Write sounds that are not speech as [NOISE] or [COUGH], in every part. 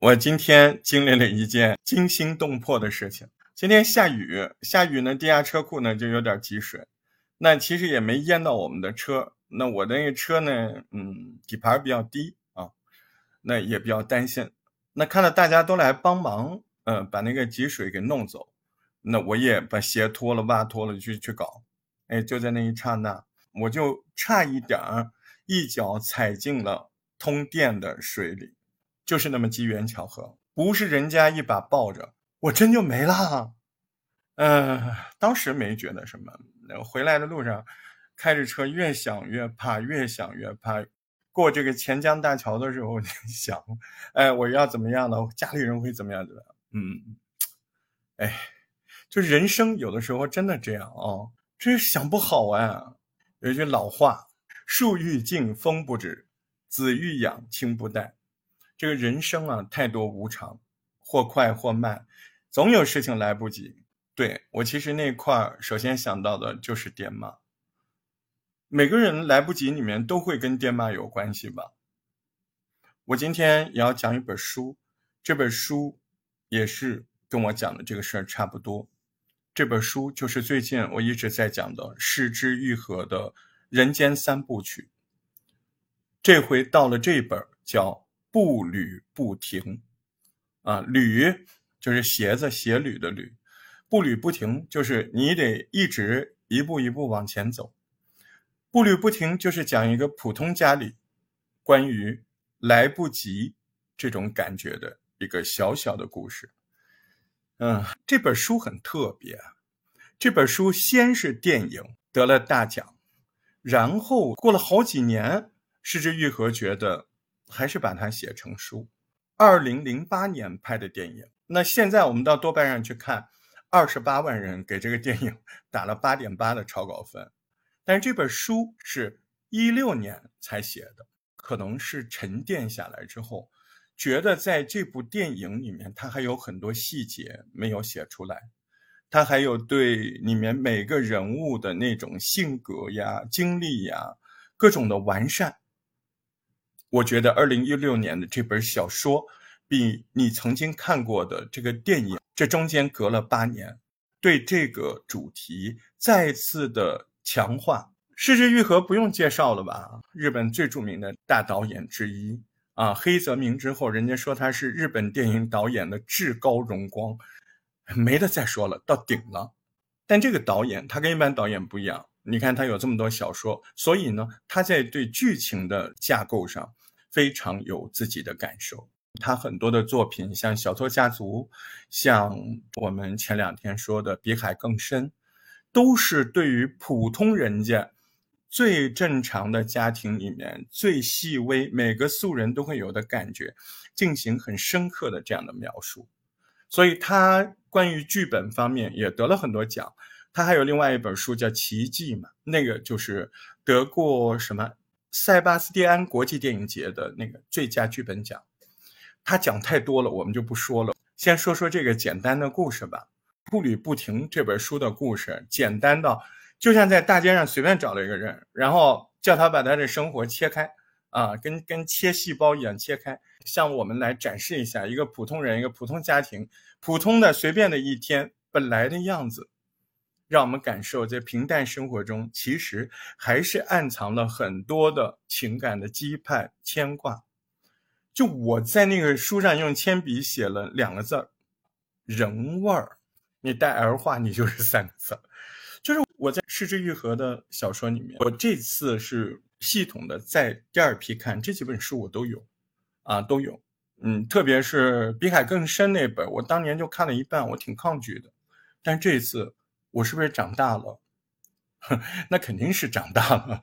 我今天经历了一件惊心动魄的事情。今天下雨，下雨呢，地下车库呢就有点积水。那其实也没淹到我们的车。那我的那个车呢，嗯，底盘比较低啊，那也比较担心。那看到大家都来帮忙，嗯，把那个积水给弄走，那我也把鞋脱了，袜脱了去去搞。哎，就在那一刹那，我就差一点儿一脚踩进了通电的水里。就是那么机缘巧合，不是人家一把抱着我，真就没了。嗯，当时没觉得什么。回来的路上，开着车越想越怕，越想越怕。过这个钱江大桥的时候，就想，哎，我要怎么样呢？家里人会怎么样？怎么样？嗯，哎，就人生有的时候真的这样啊，这想不好啊。有一句老话：“树欲静风不止，子欲养亲不待。”这个人生啊，太多无常，或快或慢，总有事情来不及。对我其实那块儿，首先想到的就是爹妈。每个人来不及里面都会跟爹妈有关系吧。我今天也要讲一本书，这本书也是跟我讲的这个事儿差不多。这本书就是最近我一直在讲的《失之愈合》的人间三部曲。这回到了这本叫。步履不停，啊，履就是鞋子鞋履的履，步履不停就是你得一直一步一步往前走。步履不停就是讲一个普通家里关于来不及这种感觉的一个小小的故事。嗯，这本书很特别，这本书先是电影得了大奖，然后过了好几年，失之愈合觉得。还是把它写成书。二零零八年拍的电影，那现在我们到豆瓣上去看，二十八万人给这个电影 [LAUGHS] 打了八点八的超高分。但是这本书是一六年才写的，可能是沉淀下来之后，觉得在这部电影里面，它还有很多细节没有写出来，它还有对里面每个人物的那种性格呀、经历呀、各种的完善。我觉得二零一六年的这本小说，比你曾经看过的这个电影，这中间隔了八年，对这个主题再次的强化。失之愈合不用介绍了吧？日本最著名的大导演之一啊，黑泽明之后，人家说他是日本电影导演的至高荣光，没得再说了，到顶了。但这个导演他跟一般导演不一样，你看他有这么多小说，所以呢，他在对剧情的架构上。非常有自己的感受，他很多的作品，像《小偷家族》，像我们前两天说的《比海更深》，都是对于普通人家最正常的家庭里面最细微，每个素人都会有的感觉，进行很深刻的这样的描述。所以他关于剧本方面也得了很多奖。他还有另外一本书叫《奇迹》嘛，那个就是得过什么？塞巴斯蒂安国际电影节的那个最佳剧本奖，他讲太多了，我们就不说了。先说说这个简单的故事吧，《步履不停》这本书的故事，简单到就像在大街上随便找了一个人，然后叫他把他的生活切开，啊，跟跟切细胞一样切开，向我们来展示一下一个普通人、一个普通家庭、普通的随便的一天本来的样子。让我们感受，在平淡生活中，其实还是暗藏了很多的情感的羁绊、牵挂。就我在那个书上用铅笔写了两个字儿“人味儿”，你带儿化，你就是三个字儿。就是我在《失之愈合》的小说里面，我这次是系统的在第二批看这几本书，我都有，啊，都有。嗯，特别是《比海更深》那本，我当年就看了一半，我挺抗拒的，但这次。我是不是长大了？[LAUGHS] 那肯定是长大了，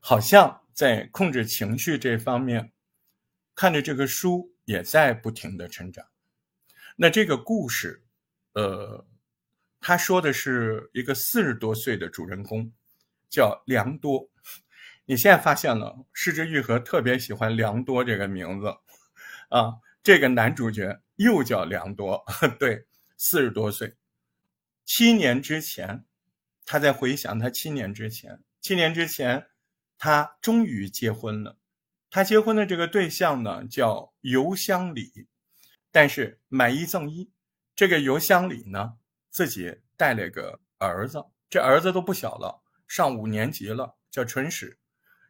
好像在控制情绪这方面，看着这个书也在不停的成长。那这个故事，呃，他说的是一个四十多岁的主人公，叫良多。你现在发现了，失之愈合特别喜欢良多这个名字啊，这个男主角又叫良多，[LAUGHS] 对，四十多岁。七年之前，他在回想他七年之前，七年之前，他终于结婚了。他结婚的这个对象呢，叫尤香里。但是买一赠一，这个邮箱里呢，自己带了个儿子，这儿子都不小了，上五年级了，叫春史，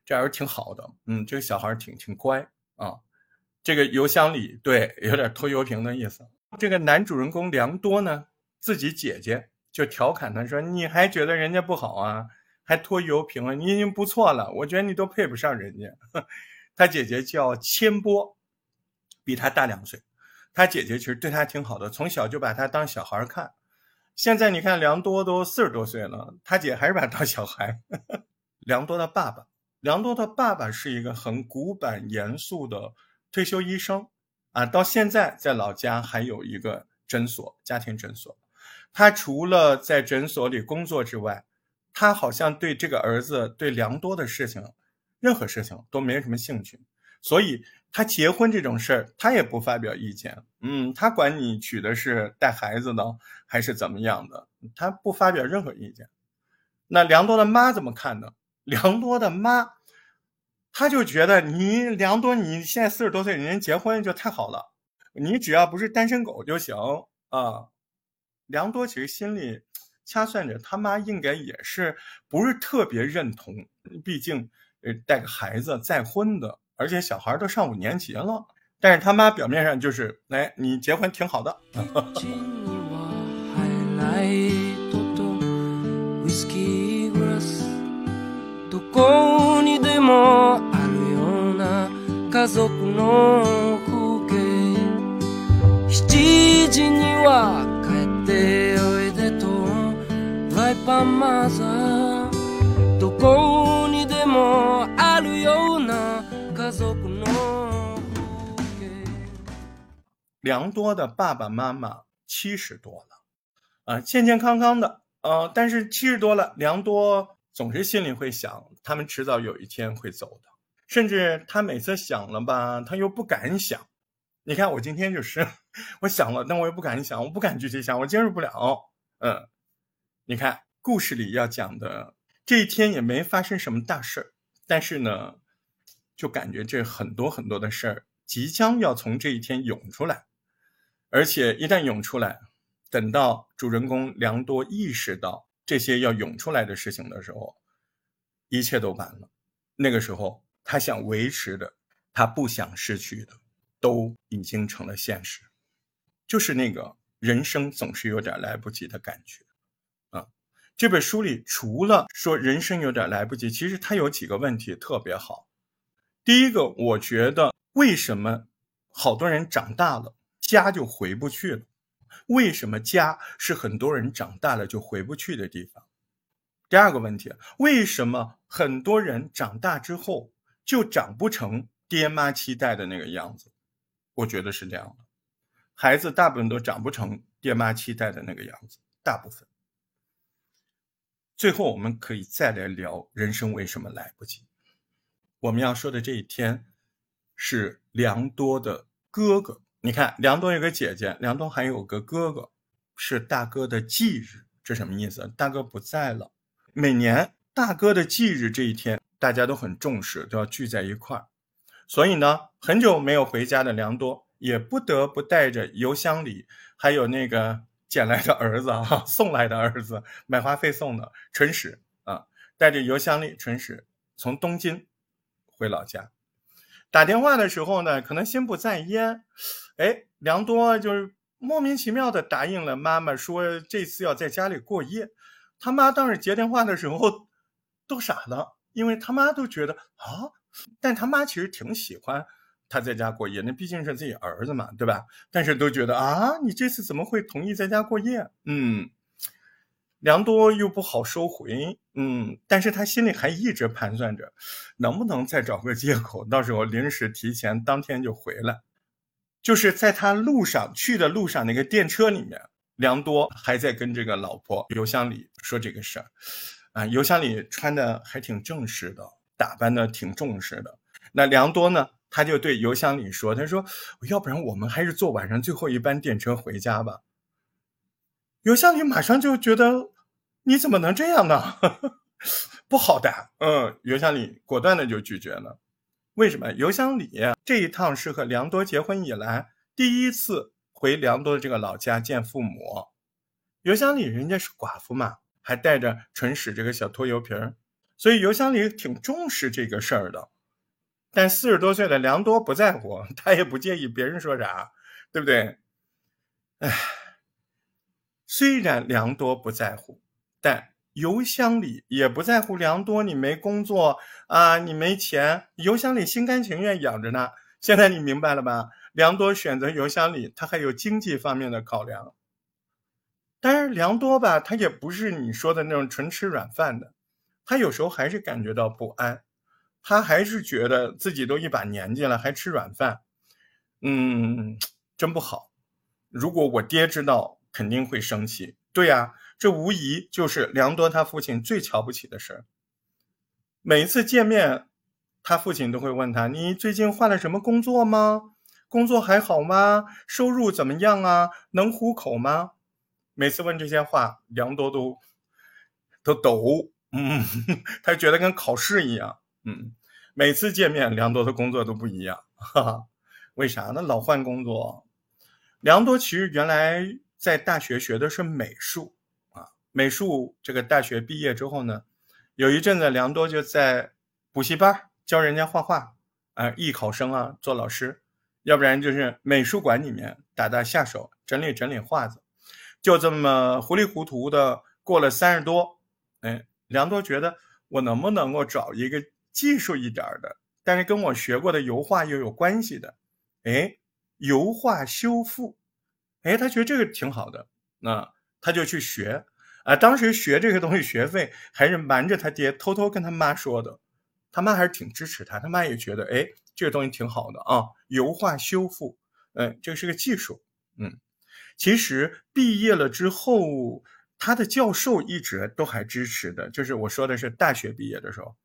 这儿子挺好的，嗯，这个小孩挺挺乖啊。这个邮箱里对有点拖油瓶的意思。这个男主人公梁多呢，自己姐姐就调侃他说：“你还觉得人家不好啊？还拖油瓶啊？你已经不错了，我觉得你都配不上人家。[LAUGHS] ”他姐姐叫千波，比他大两岁。他姐姐其实对他挺好的，从小就把他当小孩看。现在你看梁多都四十多岁了，他姐还是把他当小孩。[LAUGHS] 梁多的爸爸，梁多的爸爸是一个很古板严肃的。退休医生，啊，到现在在老家还有一个诊所，家庭诊所。他除了在诊所里工作之外，他好像对这个儿子对良多的事情，任何事情都没什么兴趣。所以他结婚这种事儿，他也不发表意见。嗯，他管你娶的是带孩子的还是怎么样的，他不发表任何意见。那良多的妈怎么看呢？良多的妈。他就觉得你梁多，你现在四十多岁，人家结婚就太好了，你只要不是单身狗就行啊。梁多其实心里掐算着，他妈应该也是不是特别认同，毕竟呃带个孩子再婚的，而且小孩都上五年级了。但是他妈表面上就是，哎，你结婚挺好的。[LAUGHS] 家族の風景7時には帰っておいでとライパンマザーどこにでもあるような家族の風景良多的爸爸妈妈七十多了啊，健健康康的，呃，但是七十多了，良多总是心里会想，他们迟早有一天会走的。甚至他每次想了吧，他又不敢想。 你看我今天就是，[LAUGHS] 我想了，但我又不敢想，我不敢具体想，我接受不了。嗯，你看故事里要讲的这一天也没发生什么大事儿，但是呢，就感觉这很多很多的事儿即将要从这一天涌出来，而且一旦涌出来，等到主人公良多意识到这些要涌出来的事情的时候，一切都晚了。那个时候。他想维持的，他不想失去的，都已经成了现实，就是那个人生总是有点来不及的感觉，啊，这本书里除了说人生有点来不及，其实它有几个问题特别好。第一个，我觉得为什么好多人长大了家就回不去了？为什么家是很多人长大了就回不去的地方？第二个问题，为什么很多人长大之后？就长不成爹妈期待的那个样子，我觉得是这样的。孩子大部分都长不成爹妈期待的那个样子，大部分。最后，我们可以再来聊人生为什么来不及。我们要说的这一天是良多的哥哥。你看，良多有个姐姐，良多还有个哥哥，是大哥的忌日。这什么意思？大哥不在了。每年大哥的忌日这一天。大家都很重视，都要聚在一块儿，所以呢，很久没有回家的良多也不得不带着邮箱里还有那个捡来的儿子啊，[LAUGHS] 送来的儿子买花费送的纯史啊，带着邮箱里纯史从东京回老家，打电话的时候呢，可能心不在焉，哎，良多就是莫名其妙的答应了妈妈，说这次要在家里过夜。他妈当时接电话的时候都傻了。因为他妈都觉得啊，但他妈其实挺喜欢他在家过夜，那毕竟是自己儿子嘛，对吧？但是都觉得啊，你这次怎么会同意在家过夜？嗯，良多又不好收回，嗯，但是他心里还一直盘算着，能不能再找个借口，到时候临时提前当天就回来。就是在他路上去的路上，那个电车里面，良多还在跟这个老婆邮箱里说这个事儿。啊，邮箱里穿的还挺正式的，打扮的挺重视的。那良多呢，他就对邮箱里说：“他说，要不然我们还是坐晚上最后一班电车回家吧。”邮箱里马上就觉得：“你怎么能这样呢？[LAUGHS] 不好的。”嗯，邮箱里果断的就拒绝了。为什么？邮箱里这一趟是和良多结婚以来第一次回梁多的这个老家见父母，油乡里人家是寡妇嘛，还带着纯使这个小拖油瓶儿，所以邮箱里挺重视这个事儿的。但四十多岁的梁多不在乎，他也不介意别人说啥，对不对？哎，虽然梁多不在乎，但邮箱里也不在乎梁多。你没工作啊，你没钱，邮箱里心甘情愿养着呢。现在你明白了吧？梁多选择邮箱里，他还有经济方面的考量。但是梁多吧，他也不是你说的那种纯吃软饭的，他有时候还是感觉到不安。他还是觉得自己都一把年纪了，还吃软饭，嗯，真不好。如果我爹知道，肯定会生气。对呀，这无疑就是梁多他父亲最瞧不起的事儿。每一次见面，他父亲都会问他：“你最近换了什么工作吗？工作还好吗？收入怎么样啊？能糊口吗？”每次问这些话，梁多都都抖，嗯，他觉得跟考试一样。嗯，每次见面，梁多的工作都不一样，哈哈，为啥呢？老换工作。梁多其实原来在大学学的是美术啊，美术这个大学毕业之后呢，有一阵子梁多就在补习班教人家画画，啊，艺考生啊做老师，要不然就是美术馆里面打打下手，整理整理画子，就这么糊里糊涂的过了三十多，哎，梁多觉得我能不能够找一个。技术一点的，但是跟我学过的油画又有关系的，哎，油画修复，哎，他觉得这个挺好的，那他就去学，啊，当时学这个东西学费还是瞒着他爹，偷偷跟他妈说的，他妈还是挺支持他，他妈也觉得，哎，这个东西挺好的啊，油画修复，嗯，这是个技术，嗯，其实毕业了之后，他的教授一直都还支持的，就是我说的是大学毕业的时候。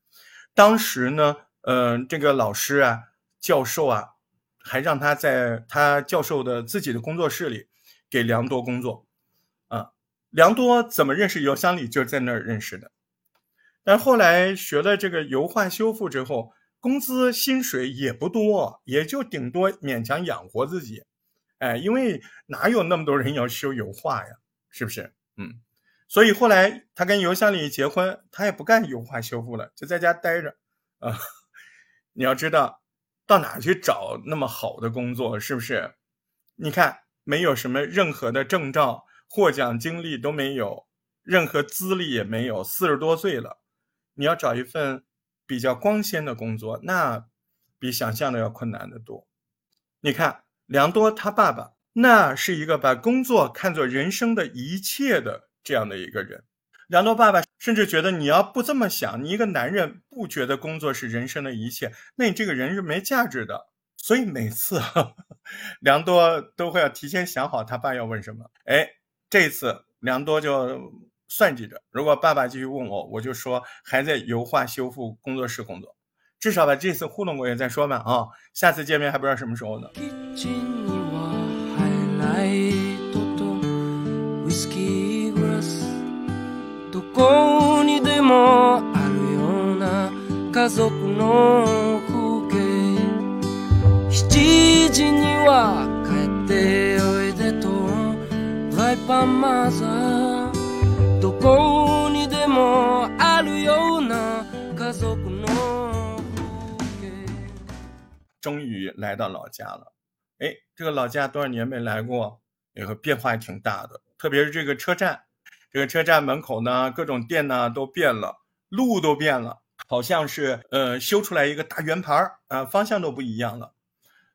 当时呢，嗯，这个老师啊，教授啊，还让他在他教授的自己的工作室里给梁多工作，啊，梁多怎么认识油乡里，就在那儿认识的。但后来学了这个油画修复之后，工资薪水也不多，也就顶多勉强养活自己，哎，因为哪有那么多人要修油画呀，是不是？嗯。所以后来他跟尤香里结婚，他也不干油画修复了，就在家待着。啊，[LAUGHS] 你要知道，到哪去找那么好的工作？是不是？你看，没有什么任何的证照，获奖经历都没有，任何资历也没有，四十多岁了，你要找一份比较光鲜的工作，那比想象的要困难得多。你看，梁多他爸爸，那是一个把工作看作人生的一切的。这样的一个人，梁多爸爸甚至觉得你要不这么想，你一个男人不觉得工作是人生的一切，那你这个人是没价值的。所以每次 [LAUGHS] 梁多都会要提前想好他爸要问什么。哎，这次梁多就算计着，如果爸爸继续问我，我就说还在油画修复工作室工作，至少把这次糊弄过去再说吧。啊，下次见面还不知道什么时候呢。こにでもあるような家族の風景7時には帰っておいでとワイパンマザーどこにでもあるような家族の终于来到老家了。哎，这个老家多少年没来过，也个变化也挺大的，特别是这个车站。 这个车站门口呢，各种店呢都变了，路都变了，好像是呃修出来一个大圆盘儿啊，方向都不一样了。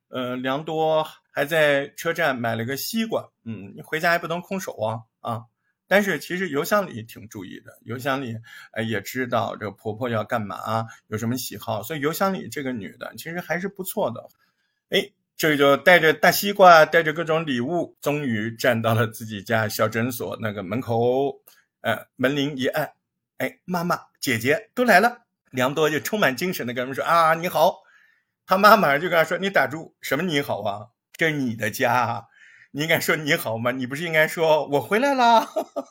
呃，梁多还在车站买了个西瓜，嗯，你回家还不能空手啊啊！但是其实邮箱里挺注意的，邮箱里呃也知道这个婆婆要干嘛，有什么喜好，所以邮箱里这个女的其实还是不错的。哎。这就带着大西瓜，带着各种礼物，终于站到了自己家小诊所那个门口。呃，门铃一按，哎，妈妈、姐姐都来了。梁多就充满精神的跟他们说：“啊，你好。”他妈马上就跟他说：“你打住，什么你好啊？这是你的家，你应该说你好吗？你不是应该说我回来啦？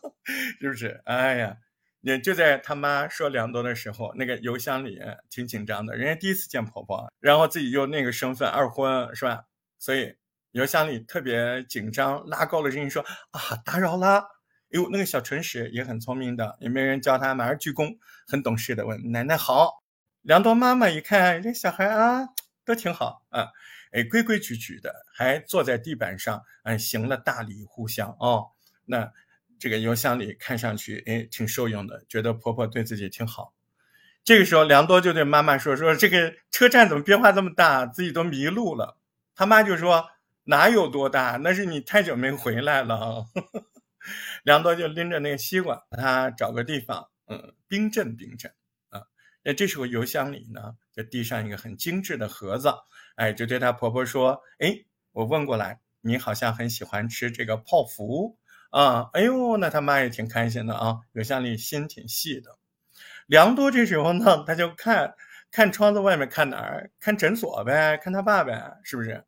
[LAUGHS] 是不是？哎呀。”也就在他妈说梁多的时候，那个邮箱里挺紧张的，人家第一次见婆婆，然后自己又那个身份二婚是吧？所以邮箱里特别紧张，拉高了声音说：“啊，打扰啦。”哎呦，那个小唇石也很聪明的，也没人教他，马上鞠躬，很懂事的问：“奶奶好。”梁多妈妈一看这小孩啊，都挺好啊，哎，规规矩矩的，还坐在地板上，嗯，行了大礼互相哦。那这个邮箱里看上去哎挺受用的，觉得婆婆对自己挺好。这个时候，梁多就对妈妈说：“说这个车站怎么变化这么大，自己都迷路了。”他妈就说：“哪有多大？那是你太久没回来了。[LAUGHS] ”梁多就拎着那个西瓜，他找个地方，嗯，冰镇冰镇啊。那这时候邮箱里呢，就递上一个很精致的盒子，哎，就对他婆婆说：“哎，我问过来，你好像很喜欢吃这个泡芙啊。”哎呦，那他妈也挺开心的啊，有向力心挺细的。梁多这时候呢，他就看看窗子外面，看哪儿？看诊所呗，看他爸呗，是不是？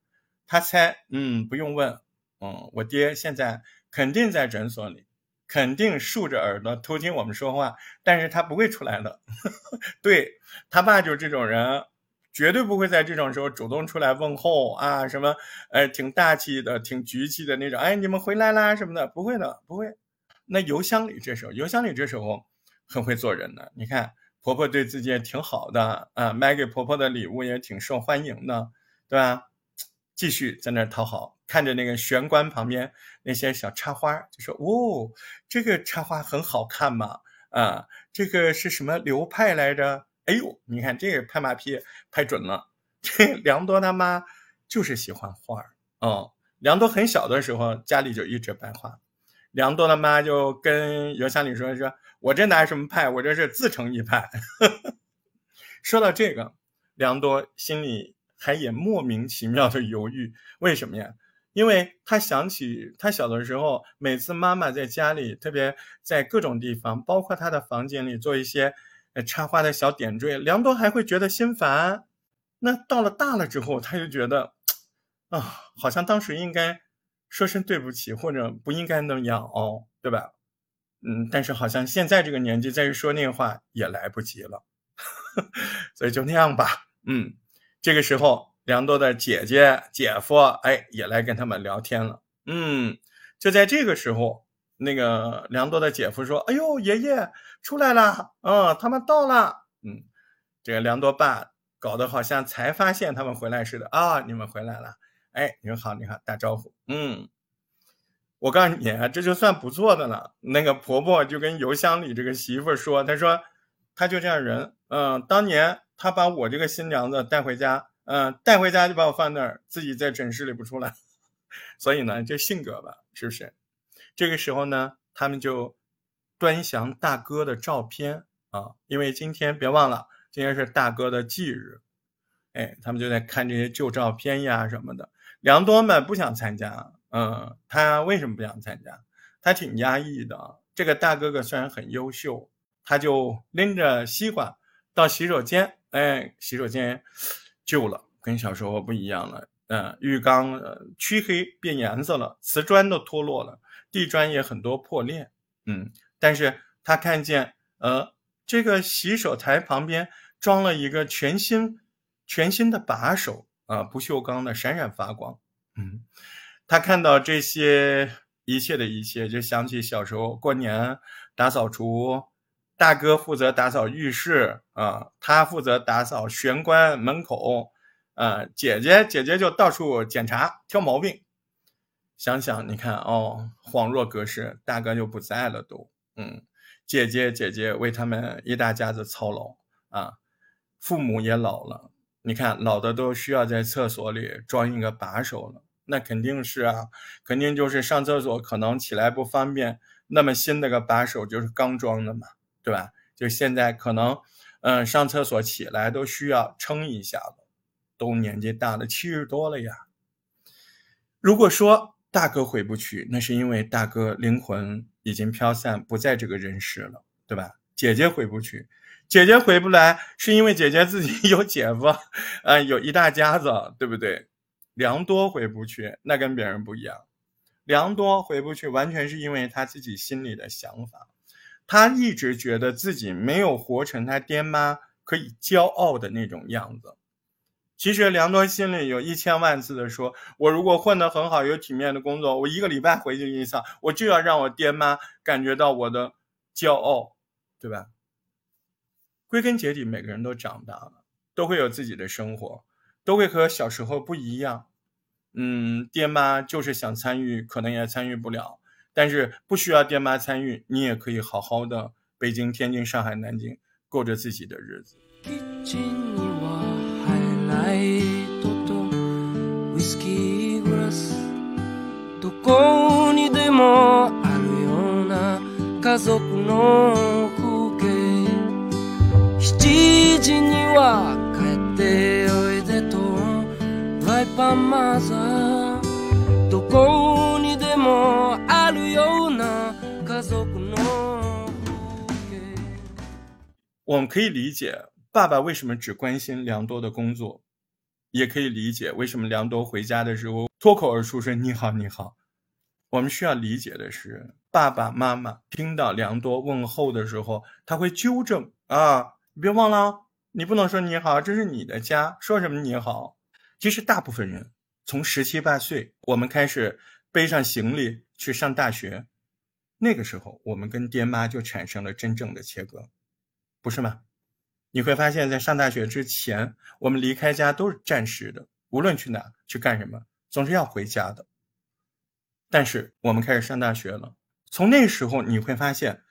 他猜，嗯，不用问，嗯，我爹现在肯定在诊所里，肯定竖着耳朵偷听我们说话，但是他不会出来的。[LAUGHS] 对他爸就是这种人，绝对不会在这种时候主动出来问候啊，什么，呃，挺大气的，挺局气的那种。哎，你们回来啦什么的，不会的，不会。那邮箱里这时候，邮箱里这时候。很会做人的，你看婆婆对自己也挺好的啊，买给婆婆的礼物也挺受欢迎的，对吧？继续在那儿讨好，看着那个玄关旁边那些小插花，就说：“哦，这个插花很好看嘛，啊，这个是什么流派来着？哎呦，你看这个拍马屁拍准了，这梁多他妈就是喜欢画儿哦。梁多很小的时候家里就一直摆画，梁多他妈就跟邮箱里说说。我这哪什么派？我这是自成一派。[LAUGHS] 说到这个，梁多心里还也莫名其妙的犹豫。为什么呀？因为他想起他小的时候，每次妈妈在家里，特别在各种地方，包括他的房间里做一些插花的小点缀，梁多还会觉得心烦。那到了大了之后，他就觉得啊，好像当时应该说声对不起，或者不应该那样哦，对吧？嗯，但是好像现在这个年纪再去说那个话也来不及了，[LAUGHS] 所以就那样吧。嗯，这个时候梁多的姐姐、姐夫哎也来跟他们聊天了。嗯，就在这个时候，那个梁多的姐夫说：“哎呦，爷爷出来了，嗯，他们到了。”嗯，这个梁多爸搞得好像才发现他们回来似的啊，你们回来了，哎，你好，你好，打招呼，嗯。我告诉你啊，这就算不错的了。那个婆婆就跟邮箱里这个媳妇说：“她说，她就这样人，嗯，当年她把我这个新娘子带回家，嗯，带回家就把我放那儿，自己在诊室里不出来。[LAUGHS] 所以呢，这性格吧，是不是？这个时候呢，他们就端详大哥的照片啊，因为今天别忘了，今天是大哥的忌日，哎，他们就在看这些旧照片呀什么的。梁多们不想参加。嗯，他为什么不想参加？他挺压抑的。这个大哥哥虽然很优秀，他就拎着西瓜到洗手间。哎，洗手间旧了，跟小时候不一样了。嗯，浴缸呃黢黑变颜色了，瓷砖都脱落了，地砖也很多破裂。嗯，但是他看见，呃，这个洗手台旁边装了一个全新、全新的把手啊，不锈钢的，闪闪发光。嗯。他看到这些一切的一切，就想起小时候过年打扫除，大哥负责打扫浴室啊，他负责打扫玄关门口，啊，姐姐姐姐就到处检查挑毛病。想想你看哦，恍若隔世，大哥就不在了都，嗯，姐姐姐姐为他们一大家子操劳啊，父母也老了，你看老的都需要在厕所里装一个把手了。那肯定是啊，肯定就是上厕所可能起来不方便，那么新的个把手就是刚装的嘛，对吧？就现在可能，嗯，上厕所起来都需要撑一下子，都年纪大了，七十多了呀。如果说大哥回不去，那是因为大哥灵魂已经飘散，不在这个人世了，对吧？姐姐回不去，姐姐回不来，是因为姐姐自己 [LAUGHS] 有姐夫，啊，有一大家子，对不对？梁多回不去，那跟别人不一样。梁多回不去，完全是因为他自己心里的想法。他一直觉得自己没有活成他爹妈可以骄傲的那种样子。其实梁多心里有一千万次的说：“我如果混得很好，有体面的工作，我一个礼拜回去一次，我就要让我爹妈感觉到我的骄傲，对吧？”归根结底，每个人都长大了，都会有自己的生活，都会和小时候不一样。嗯，爹妈就是想参与，可能也参与不了，但是不需要爹妈参与，你也可以好好的北京、天津、上海、南京过着自己的日子。ライトとウイスキーグラスどこにでもあるような家族の風景。7時には帰っておいでとライパンマザーどこにでもあるような家族の風景。我们可以理解爸爸为什么只关心良多的工作，也可以理解为什么梁多回家的时候脱口而出说“你好，你好”。我们需要理解的是，爸爸妈妈听到梁多问候的时候，他会纠正啊，你别忘了，你不能说你好，这是你的家，说什么你好。其实大部分人从十七八岁，我们开始背上行李去上大学，那个时候我们跟爹妈就产生了真正的切割，不是吗？你会发现在上大学之前，我们离开家都是暂时的，无论去哪去干什么，总是要回家的。但是我们开始上大学了，从那时候你会发现，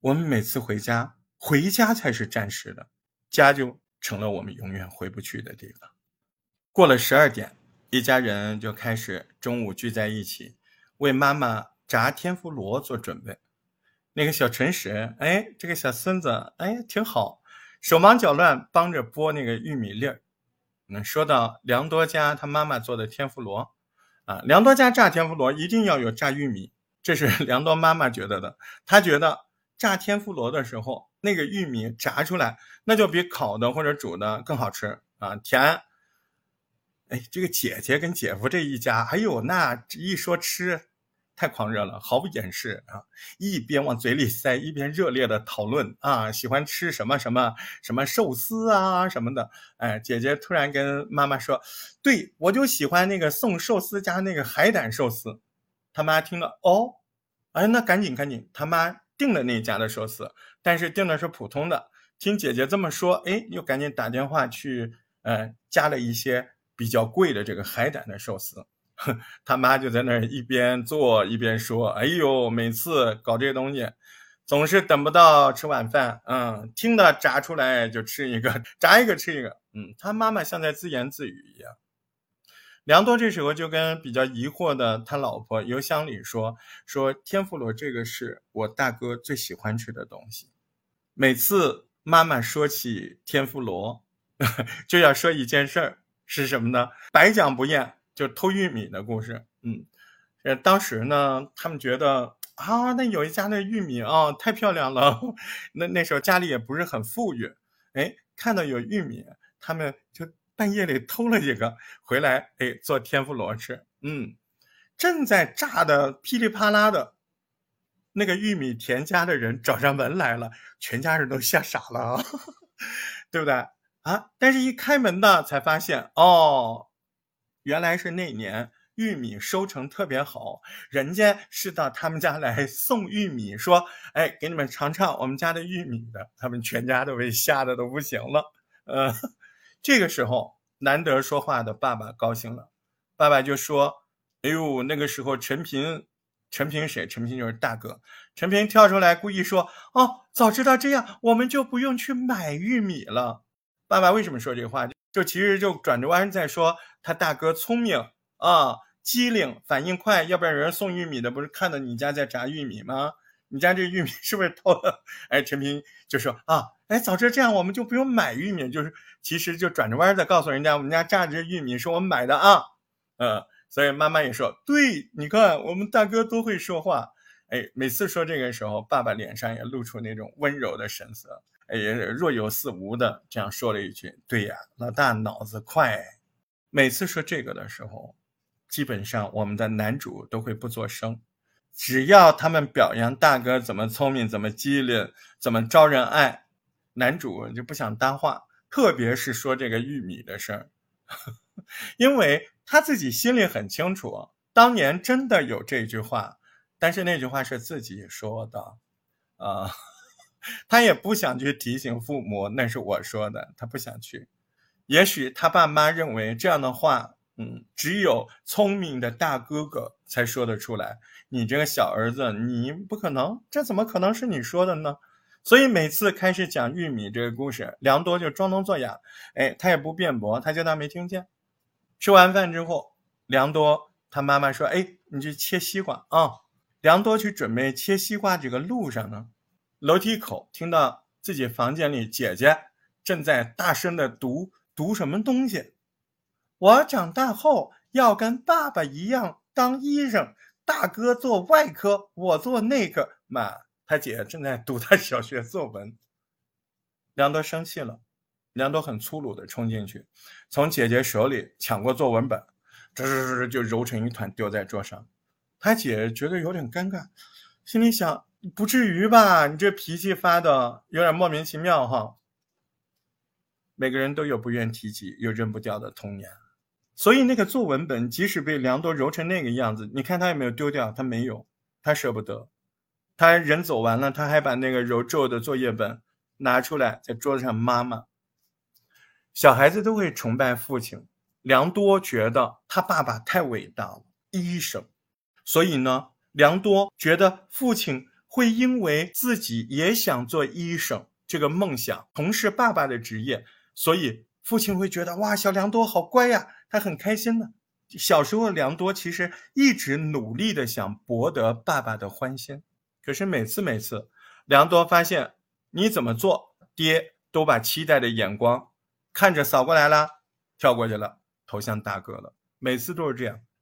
我们每次回家，回家才是暂时的，家就成了我们永远回不去的地方。过了十二点，一家人就开始中午聚在一起，为妈妈炸天妇罗做准备。那个小陈实，哎，这个小孙子，哎，挺好。手忙脚乱帮着剥那个玉米粒儿。那说到梁多家他妈妈做的天妇罗，啊，梁多家炸天妇罗一定要有炸玉米，这是 [LAUGHS] 梁多妈妈觉得的。她觉得炸天妇罗的时候，那个玉米炸出来，那就比烤的或者煮的更好吃啊，甜。哎，这个姐姐跟姐夫这一家，哎呦，那一说吃。太狂热了，毫不掩饰啊！一边往嘴里塞，一边热烈的讨论啊，喜欢吃什么什么什么寿司啊什么的。哎，姐姐突然跟妈妈说：“对我就喜欢那个送寿司加那个海胆寿司。”他妈听了，哦，哎，那赶紧赶紧，他妈订了那家的寿司，但是订的是普通的。听姐姐这么说，哎，又赶紧打电话去，呃，加了一些比较贵的这个海胆的寿司。[LAUGHS] 他妈就在那儿一边做一边说：“哎呦，每次搞这些东西，总是等不到吃晚饭。嗯，听的炸出来就吃一个，[LAUGHS] 炸一个吃一个。嗯，他妈妈像在自言自语一样。梁多这时候就跟比较疑惑的他老婆邮箱里说：说天妇罗这个是我大哥最喜欢吃的东西。每次妈妈说起天妇罗，[LAUGHS] 就要说一件事儿，是什么呢？百讲不厌。”就偷玉米的故事，嗯，呃，当时呢，他们觉得啊，那有一家那玉米啊，太漂亮了。[LAUGHS] 那那时候家里也不是很富裕，哎，看到有玉米，他们就半夜里偷了几个回来，哎，做天妇罗吃。嗯，正在炸的噼里啪啦的，那个玉米田家的人找上门来了，全家人都吓傻了，[LAUGHS] 对不对啊？但是一开门呢，才发现哦。原来是那年玉米收成特别好，人家是到他们家来送玉米，说：“哎，给你们尝尝我们家的玉米的。”他们全家都被吓得都不行了。呃，这个时候难得说话的爸爸高兴了，爸爸就说：“哎呦，那个时候陈平，陈平谁？陈平就是大哥。陈平跳出来故意说：‘哦，早知道这样，我们就不用去买玉米了。’爸爸为什么说这话？就其实就转着弯在说。”他大哥聪明啊，机灵，反应快，要不然人送玉米的不是看到你家在炸玉米吗？你家这玉米是不是偷了？[LAUGHS] 哎，陈平就说啊，哎，早知道这样，我们就不用买玉米，就是其实就转着弯在告诉人家，我们家炸这玉米是我们买的啊。嗯，所以妈妈也说，对，你看我们大哥多会说话。哎，每次说这个时候，爸爸脸上也露出那种温柔的神色，哎，若有似无的这样说了一句：“对呀，老大脑子快。”每次说这个的时候，基本上我们的男主都会不作声。只要他们表扬大哥怎么聪明、怎么机灵、怎么招人爱，男主就不想搭话。特别是说这个玉米的事儿 [LAUGHS] 因为他自己心里很清楚，当年真的有这句话，但是那句话是自己说的，啊，他也不想去提醒父母，那是我说的，他不想去。也许他爸妈认为这样的话，嗯，只有聪明的大哥哥才说得出来。你这个小儿子，你不可能，这怎么可能是你说的呢？所以每次开始讲玉米这个故事，梁多就装聋作哑，哎，他也不辩驳，他就当没听见。吃完饭之后，梁多他妈妈说：“哎，你去切西瓜啊。”梁多去准备切西瓜这个路上呢，楼梯口听到自己房间里姐姐正在大声的读读什么东西。我长大后要跟爸爸一样当医生。大哥做外科，我做内科。妈，他姐正在读他小学作文。梁多生气了，梁多很粗鲁的冲进去，从姐姐手里抢过作文本，吱吱吱就揉成一团丢在桌上。他姐觉得有点尴尬，心里想：不至于吧？你这脾气发的有点莫名其妙哈。每个人都有不愿提及又扔不掉的童年。所以那个作文本，即使被梁多揉成那个样子，你看他有没有丢掉？他没有，他舍不得。他人走完了，他还把那个揉皱的作业本拿出来，在桌子上妈妈。小孩子都会崇拜父亲，梁多觉得他爸爸太伟大了，医生。所以呢，梁多觉得父亲会因为自己也想做医生这个梦想，从事爸爸的职业，所以父亲会觉得哇，小梁多好乖呀。他很开心的。小时候，梁多其实一直努力的想博得爸爸的欢心，可是每次每次，梁多发现你怎么做，爹都把期待的眼光看着扫过来了，跳过去了，投向大哥了。每次都是这样，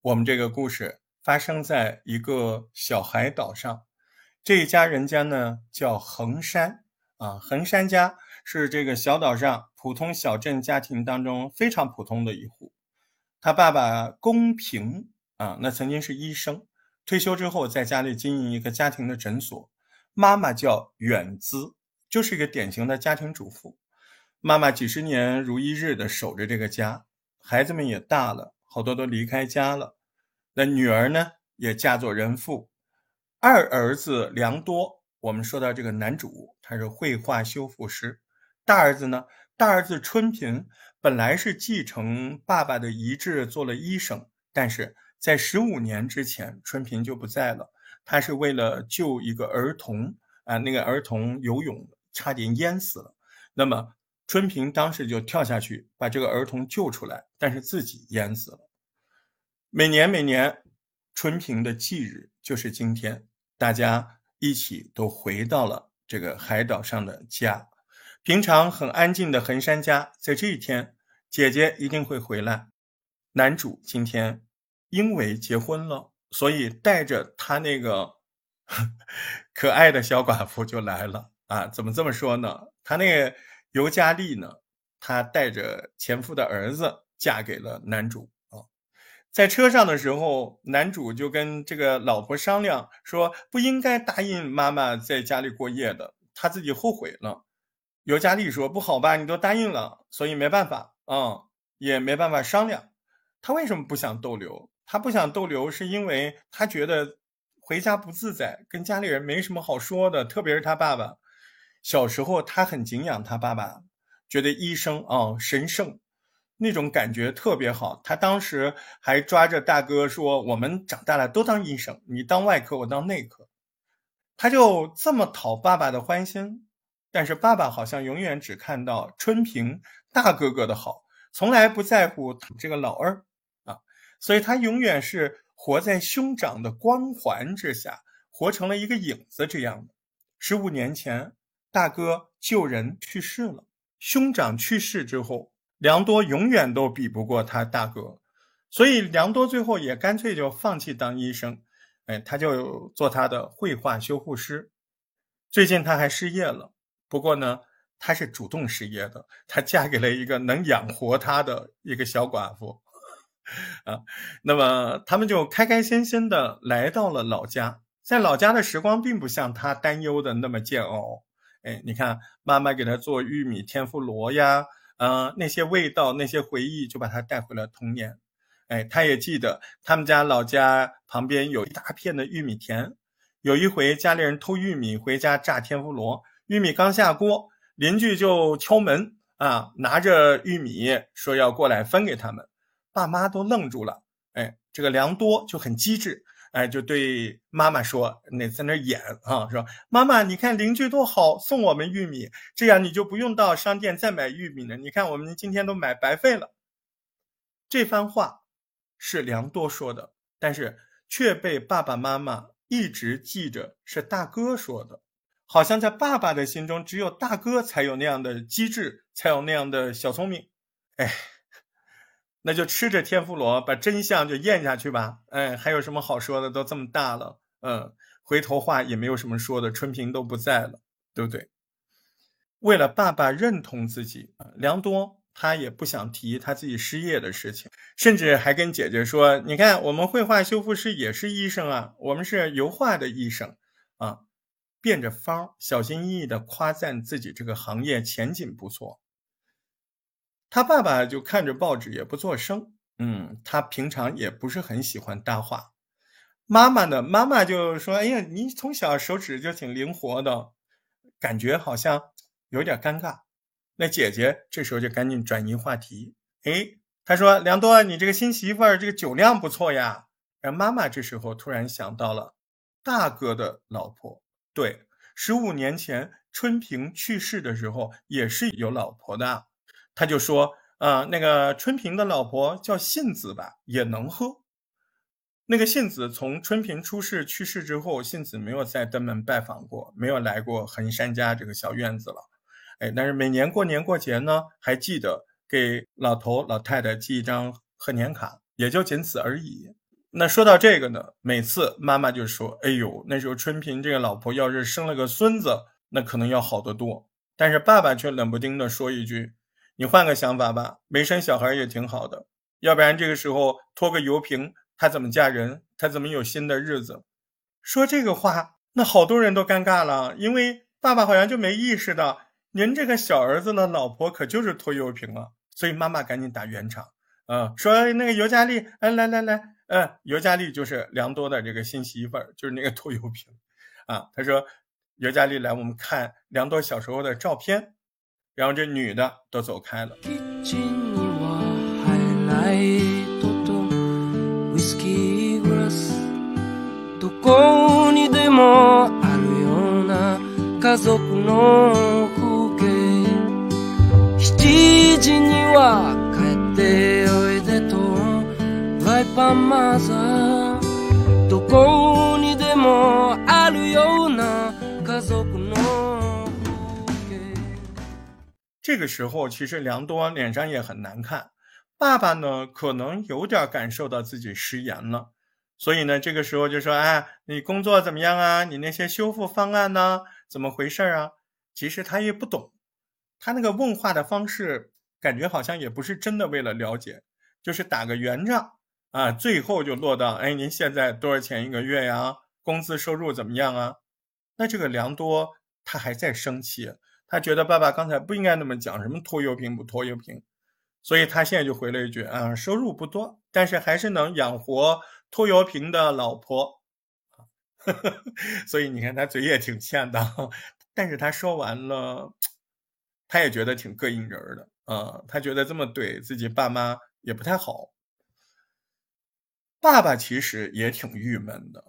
我们这个故事发生在一个小海岛上，这一家人家呢叫横山啊，横山家。是这个小岛上普通小镇家庭当中非常普通的一户。他爸爸公平啊，那曾经是医生，退休之后在家里经营一个家庭的诊所。妈妈叫远姿，就是一个典型的家庭主妇。妈妈几十年如一日的守着这个家，孩子们也大了，好多都离开家了。那女儿呢，也嫁作人妇。二儿子良多，我们说到这个男主，他是绘画修复师。大儿子呢？大儿子春平本来是继承爸爸的遗志做了医生，但是在十五年之前，春平就不在了。他是为了救一个儿童啊，那个儿童游泳差点淹死了。那么春平当时就跳下去把这个儿童救出来，但是自己淹死了。每年每年，春平的忌日就是今天，大家一起都回到了这个海岛上的家。平常很安静的横山家，在这一天，姐姐一定会回来。男主今天因为结婚了，所以带着他那个 [LAUGHS] 可爱的小寡妇就来了啊！怎么这么说呢？他那个尤佳丽呢？她带着前夫的儿子嫁给了男主。在车上的时候，男主就跟这个老婆商量说，不应该答应妈妈在家里过夜的，他自己后悔了。尤佳丽说：“不好吧，你都答应了，所以没办法啊，也没办法商量。他为什么不想逗留？他不想逗留，是因为他觉得回家不自在，跟家里人没什么好说的。特别是他爸爸，小时候他很敬仰他爸爸，觉得医生啊神圣，那种感觉特别好。他当时还抓着大哥说：‘我们长大了都当医生，你当外科，我当内科。’他就这么讨爸爸的欢心。”但是爸爸好像永远只看到春平大哥哥的好，从来不在乎这个老二啊，所以他永远是活在兄长的光环之下，活成了一个影子这样的。十五年前，大哥救人去世了，兄长去世之后，良多永远都比不过他大哥，所以良多最后也干脆就放弃当医生，哎，他就做他的绘画修复师。最近他还失业了，不过呢，他是主动失业的，他嫁给了一个能养活他的一个小寡妇，啊，那么他们就开开心心的来到了老家，在老家的时光并不像他担忧的那么煎熬。哎，你看，妈妈给他做玉米天妇罗呀，嗯，那些味道、那些回忆，就把他带回了童年。哎，他也记得他们家老家旁边有一大片的玉米田。有一回，家里人偷玉米回家炸天妇罗，玉米刚下锅，邻居就敲门啊，拿着玉米说要过来分给他们，爸妈都愣住了。哎，这个良多就很机智。哎，就对妈妈说，那在那演啊，说妈妈，你看邻居多好，送我们玉米，这样你就不用到商店再买玉米了。你看我们今天都买白费了。这番话是良多说的，但是却被爸爸妈妈一直记着是大哥说的，好像在爸爸的心中，只有大哥才有那样的机智，才有那样的小聪明。哎。那就吃着天妇罗，把真相就咽下去吧。哎，还有什么好说的？都这么大了，嗯，回头话也没有什么说的。春平都不在了，对不对？为了爸爸认同自己，梁多他也不想提他自己失业的事情，甚至还跟姐姐说：“你看，我们绘画修复师也是医生啊，我们是油画的医生啊。”变着法小心翼翼地夸赞自己这个行业前景不错。他爸爸就看着报纸也不作声，嗯，他平常也不是很喜欢搭话。妈妈呢，妈妈就说：“哎呀，你从小手指就挺灵活的，感觉好像有点尴尬。”那姐姐这时候就赶紧转移话题，哎，她说：“梁多，你这个新媳妇儿这个酒量不错呀。”然后妈妈这时候突然想到了大哥的老婆，对，十五年前春平去世的时候也是有老婆的。他就说：“啊，那个春平的老婆叫信子吧，也能喝。那个信子从春平出事去世之后，信子没有再登门拜访过，没有来过横山家这个小院子了。哎，但是每年过年过节呢，还记得给老头老太太寄一张贺年卡，也就仅此而已。那说到这个呢，每次妈妈就说：‘哎呦，那时候春平这个老婆要是生了个孙子，那可能要好得多。’但是爸爸却冷不丁的说一句。”你换个想法吧，没生小孩也挺好的，要不然这个时候拖个油瓶，她怎么嫁人？她怎么有新的日子？说这个话，那好多人都尴尬了，因为爸爸好像就没意识到，您这个小儿子的老婆可就是拖油瓶了，所以妈妈赶紧打圆场，啊，说那个尤佳丽，哎，来来来，嗯，尤佳丽就是良多的这个新媳妇儿，就是那个 [LAUGHS] 拖油瓶，啊，他说尤佳丽来，我们看良多小时候的照片。然后这女的都走开了。どこにでもあるような家族の風景7時には帰っておいでとワイパンマザーどこにでもあるような家族の这个时候，其实梁多脸上也很难看。爸爸呢，可能有点感受到自己失言了，所以呢，这个时候就说：“哎，你工作怎么样啊？你那些修复方案呢？怎么回事啊？”其实他也不懂，他那个问话的方式，感觉好像也不是真的为了了解，就是打个圆场啊。最后就落到：“哎，您现在多少钱一个月呀？工资收入怎么样啊？”那这个梁多他还在生气。他觉得爸爸刚才不应该那么讲，什么拖油瓶不拖油瓶，所以他现在就回了一句啊，收入不多，但是还是能养活拖油瓶的老婆，[LAUGHS] 所以你看他嘴也挺欠的，但是他说完了，他也觉得挺膈应人的啊，他觉得这么怼自己爸妈也不太好。爸爸其实也挺郁闷的，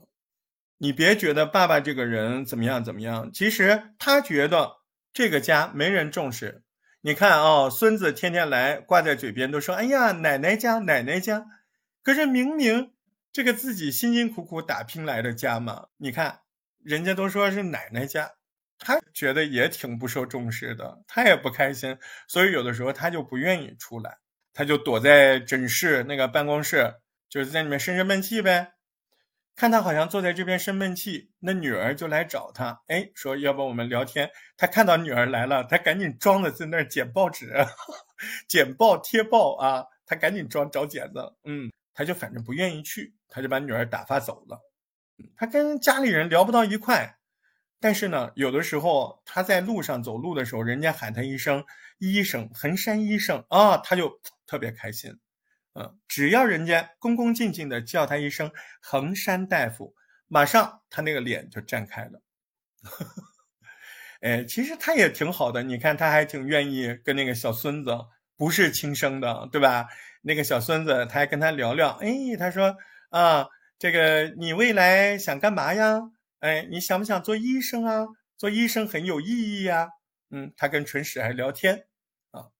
你别觉得爸爸这个人怎么样怎么样，其实他觉得。这个家没人重视，你看啊，孙子天天来挂在嘴边，都说：“哎呀，奶奶家，奶奶家。”可是明明这个自己辛辛苦苦打拼来的家嘛，你看人家都说是奶奶家，他觉得也挺不受重视的，他也不开心，所以有的时候他就不愿意出来，他就躲在诊室那个办公室，就是在里面生生闷气呗。看他好像坐在这边生闷气，那女儿就来找他，哎，说要不我们聊天。他看到女儿来了，他赶紧装的在那儿剪报纸，[LAUGHS] 剪报贴报啊，他赶紧装找剪子，嗯，他就反正不愿意去，他就把女儿打发走了。他跟家里人聊不到一块，但是呢，有的时候他在路上走路的时候，人家喊他一声“医生”，衡山医生啊，他就特别开心。嗯，只要人家恭恭敬敬的叫他一声“衡山大夫”，马上他那个脸就绽开了。[LAUGHS] 哎，其实他也挺好的，你看他还挺愿意跟那个小孙子，不是亲生的，对吧？那个小孙子他还跟他聊聊，哎，他说啊，这个你未来想干嘛呀？哎，你想不想做医生啊？做医生很有意义呀。嗯，他跟春史还聊天啊，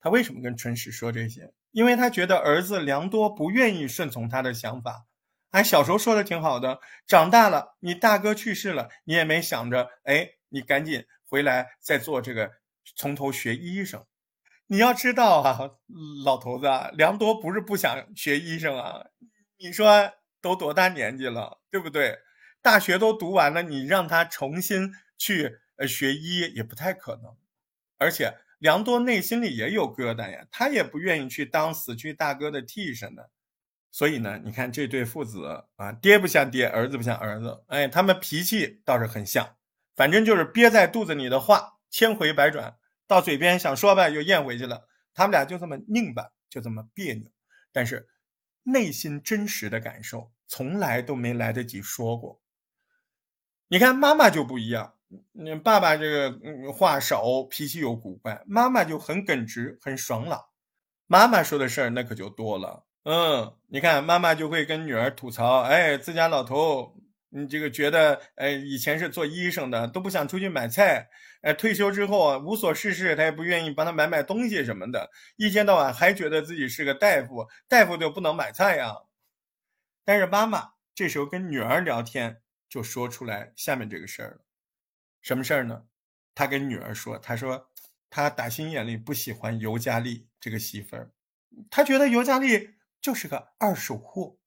他为什么跟春史说这些？因为他觉得儿子良多不愿意顺从他的想法，哎，小时候说的挺好的，长大了，你大哥去世了，你也没想着，哎，你赶紧回来再做这个，从头学医生。你要知道啊，老头子，良多不是不想学医生啊，你说都多大年纪了，对不对？大学都读完了，你让他重新去呃学医也不太可能，而且。梁多内心里也有疙瘩呀，他也不愿意去当死去大哥的替身的，所以呢，你看这对父子啊，爹不像爹，儿子不像儿子，哎，他们脾气倒是很像，反正就是憋在肚子里的话，千回百转，到嘴边想说吧，又咽回去了。他们俩就这么拧巴，就这么别扭，但是内心真实的感受从来都没来得及说过。你看妈妈就不一样。你爸爸这个话少，脾气又古怪，妈妈就很耿直，很爽朗。妈妈说的事儿那可就多了。嗯，你看妈妈就会跟女儿吐槽，哎，自家老头，你这个觉得，哎，以前是做医生的，都不想出去买菜，哎，退休之后无所事事，他也不愿意帮他买买东西什么的，一天到晚还觉得自己是个大夫，大夫就不能买菜呀。但是妈妈这时候跟女儿聊天，就说出来下面这个事儿了。什么事儿呢？他跟女儿说：“他说，他打心眼里不喜欢尤佳丽这个媳妇儿，他觉得尤佳丽就是个二手货，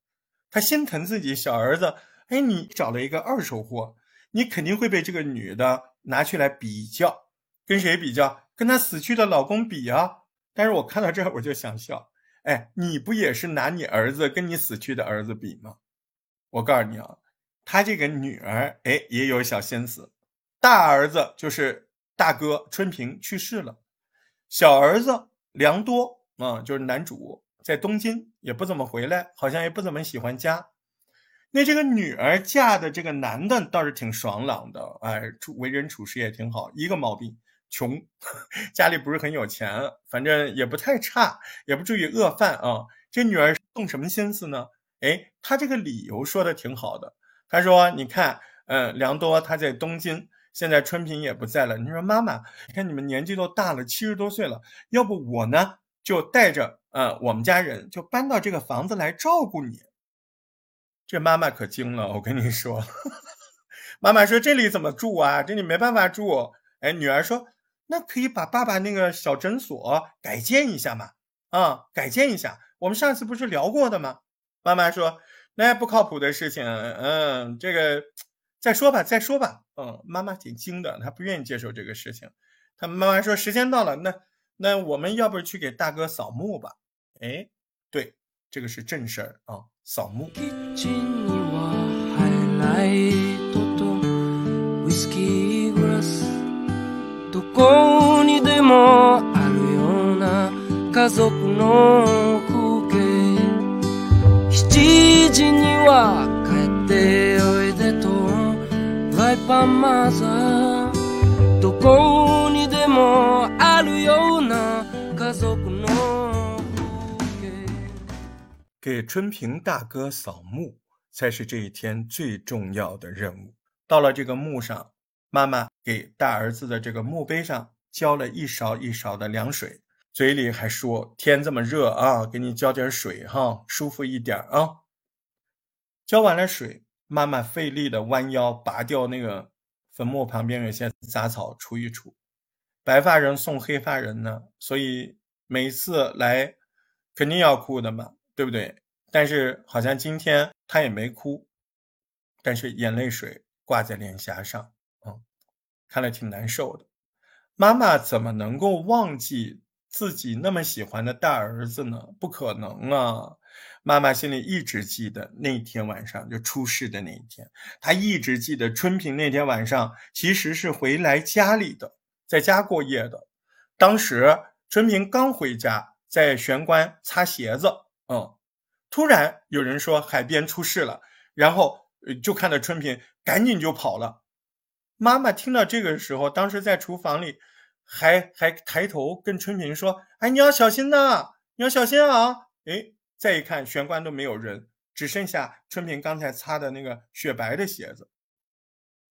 他心疼自己小儿子。哎，你找了一个二手货，你肯定会被这个女的拿去来比较，跟谁比较？跟她死去的老公比啊！但是我看到这儿我就想笑，哎，你不也是拿你儿子跟你死去的儿子比吗？我告诉你啊，他这个女儿，哎，也有小心思。”大儿子就是大哥春平去世了，小儿子良多啊，就是男主在东京也不怎么回来，好像也不怎么喜欢家。那这个女儿嫁的这个男的倒是挺爽朗的，哎，处为人处事也挺好，一个毛病穷，[LAUGHS] 家里不是很有钱，反正也不太差，也不至于饿饭啊。这女儿动什么心思呢？哎，她这个理由说的挺好的，她说：“你看，嗯，良多他在东京。”现在春平也不在了，你说妈妈，你看你们年纪都大了，七十多岁了，要不我呢就带着呃我们家人就搬到这个房子来照顾你。这妈妈可惊了，我跟你说，[LAUGHS] 妈妈说这里怎么住啊？这里没办法住。哎，女儿说那可以把爸爸那个小诊所改建一下嘛？啊，改建一下，我们上次不是聊过的吗？妈妈说那不靠谱的事情，嗯，这个。再说吧，再说吧。嗯，妈妈挺精的，她不愿意接受这个事情。她妈妈说：“时间到了，那那我们要不去给大哥扫墓吧？”哎，对，这个是正事儿啊，扫墓。给春平大哥扫墓，才是这一天最重要的任务。到了这个墓上，妈妈给大儿子的这个墓碑上浇了一勺一勺的凉水，嘴里还说：“天这么热啊，给你浇点水哈，舒服一点啊。”浇完了水。妈妈费力的弯腰拔掉那个坟墓旁边有些杂草除一除。白发人送黑发人呢，所以每次来肯定要哭的嘛，对不对？但是好像今天他也没哭，但是眼泪水挂在脸颊上，嗯，看了挺难受的。妈妈怎么能够忘记自己那么喜欢的大儿子呢？不可能啊！妈妈心里一直记得那天晚上就出事的那一天，她一直记得春平那天晚上其实是回来家里的，在家过夜的。当时春平刚回家，在玄关擦鞋子，嗯，突然有人说海边出事了，然后就看到春平赶紧就跑了。妈妈听到这个时候，当时在厨房里，还还抬头跟春平说：“哎，你要小心呐，你要小心啊！”哎，再一看，玄关都没有人，只剩下春平刚才擦的那个雪白的鞋子。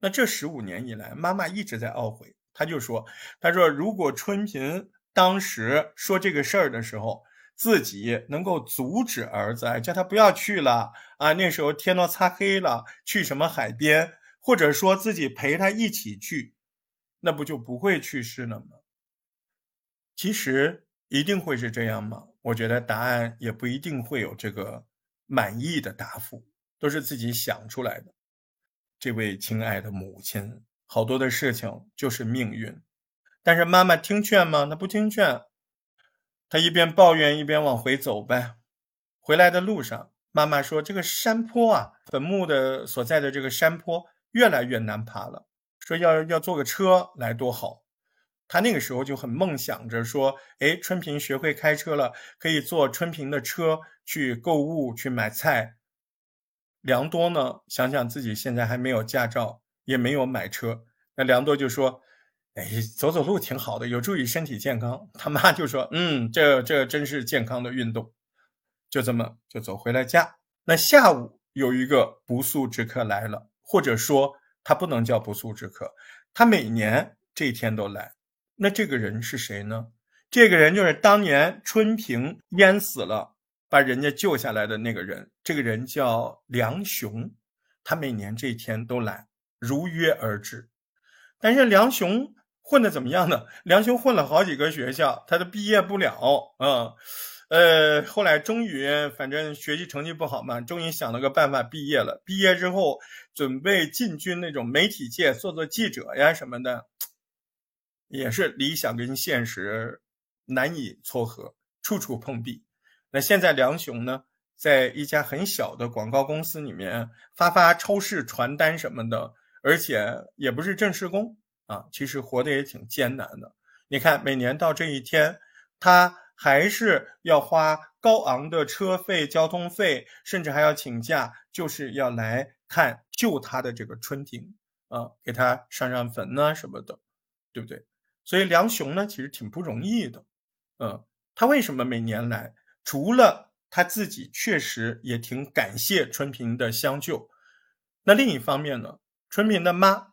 那这十五年以来，妈妈一直在懊悔。她就说：“她说，如果春平当时说这个事儿的时候，自己能够阻止儿子，叫他不要去了啊，那时候天都擦黑了，去什么海边。”或者说自己陪他一起去，那不就不会去世了吗？其实一定会是这样吗？我觉得答案也不一定会有这个满意的答复，都是自己想出来的。这位亲爱的母亲，好多的事情就是命运，但是妈妈听劝吗？她不听劝，她一边抱怨一边往回走呗。回来的路上，妈妈说：“这个山坡啊，坟墓的所在的这个山坡。”越来越难爬了，说要要坐个车来多好。他那个时候就很梦想着说，哎，春平学会开车了，可以坐春平的车去购物去买菜。梁多呢，想想自己现在还没有驾照，也没有买车，那梁多就说，哎，走走路挺好的，有助于身体健康。他妈就说，嗯，这这真是健康的运动。就这么就走回了家。那下午有一个不速之客来了。或者说他不能叫不速之客，他每年这一天都来。那这个人是谁呢？这个人就是当年春平淹死了，把人家救下来的那个人。这个人叫梁雄，他每年这一天都来，如约而至。但是梁雄混的怎么样呢？梁雄混了好几个学校，他都毕业不了啊。呃，后来终于，反正学习成绩不好嘛，终于想了个办法毕业了。毕业之后，准备进军那种媒体界，做做记者呀什么的，也是理想跟现实难以撮合，处处碰壁。那现在梁雄呢，在一家很小的广告公司里面发发超市传单什么的，而且也不是正式工啊，其实活得也挺艰难的。你看，每年到这一天，他。还是要花高昂的车费、交通费，甚至还要请假，就是要来看救他的这个春婷啊，给他上上坟呐什么的，对不对？所以梁雄呢，其实挺不容易的，嗯，他为什么每年来？除了他自己确实也挺感谢春平的相救，那另一方面呢，春平的妈，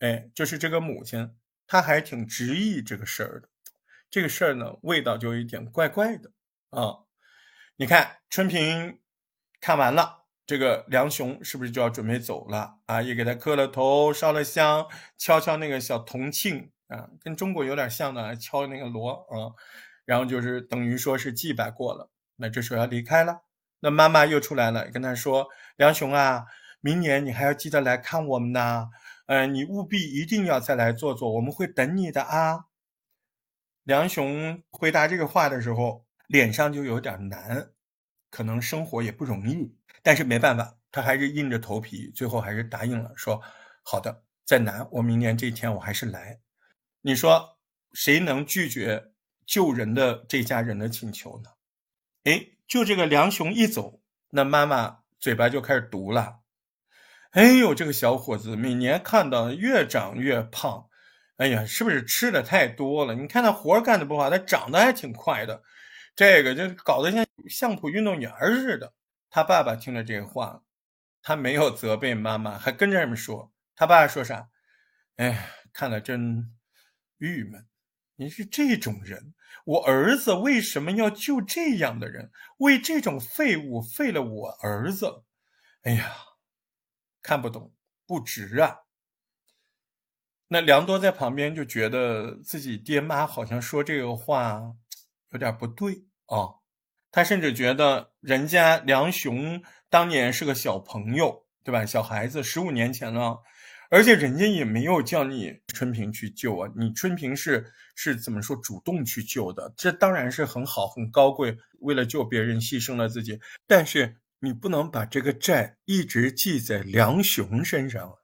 哎，就是这个母亲，她还挺执意这个事儿的。这个事儿呢，味道就有一点怪怪的啊！你看春平看完了，这个梁雄是不是就要准备走了啊？也给他磕了头，烧了香，敲敲那个小铜磬啊，跟中国有点像的，敲那个锣啊，然后就是等于说是祭拜过了。那这时候要离开了，那妈妈又出来了，跟他说：“梁雄啊，明年你还要记得来看我们呐，嗯，你务必一定要再来坐坐，我们会等你的啊。”梁雄回答这个话的时候，脸上就有点难，可能生活也不容易，但是没办法，他还是硬着头皮，最后还是答应了，说：“好的，再难，我明年这一天我还是来。”你说谁能拒绝救人的这家人的请求呢？哎，就这个梁雄一走，那妈妈嘴巴就开始毒了。哎呦，这个小伙子每年看到越长越胖。哎呀，是不是吃的太多了？你看他活干的不好，他长得还挺快的，这个就搞得像相扑运动员似的。他爸爸听了这话，他没有责备妈妈，还跟着人们说。他爸爸说啥？哎，看了真郁闷。你是这种人，我儿子为什么要救这样的人？为这种废物废了我儿子？哎呀，看不懂，不值啊！那梁多在旁边就觉得自己爹妈好像说这个话有点不对啊，他甚至觉得人家梁雄当年是个小朋友，对吧？小孩子，十五年前了。而且人家也没有叫你春平去救啊，你春平是是怎么说主动去救的？这当然是很好很高贵，为了救别人牺牲了自己。但是你不能把这个债一直记在梁雄身上啊。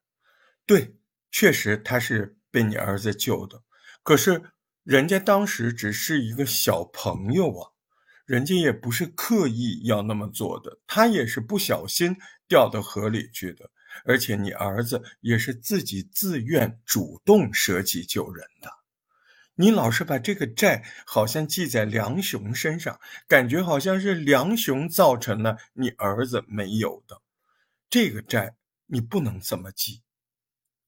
对，确实他是被你儿子救的，可是人家当时只是一个小朋友啊，人家也不是刻意要那么做的，他也是不小心掉到河里去的。而且你儿子也是自己自愿主动舍己救人的，你老是把这个债好像记在梁雄身上，感觉好像是梁雄造成了你儿子没有的这个债，你不能这么记。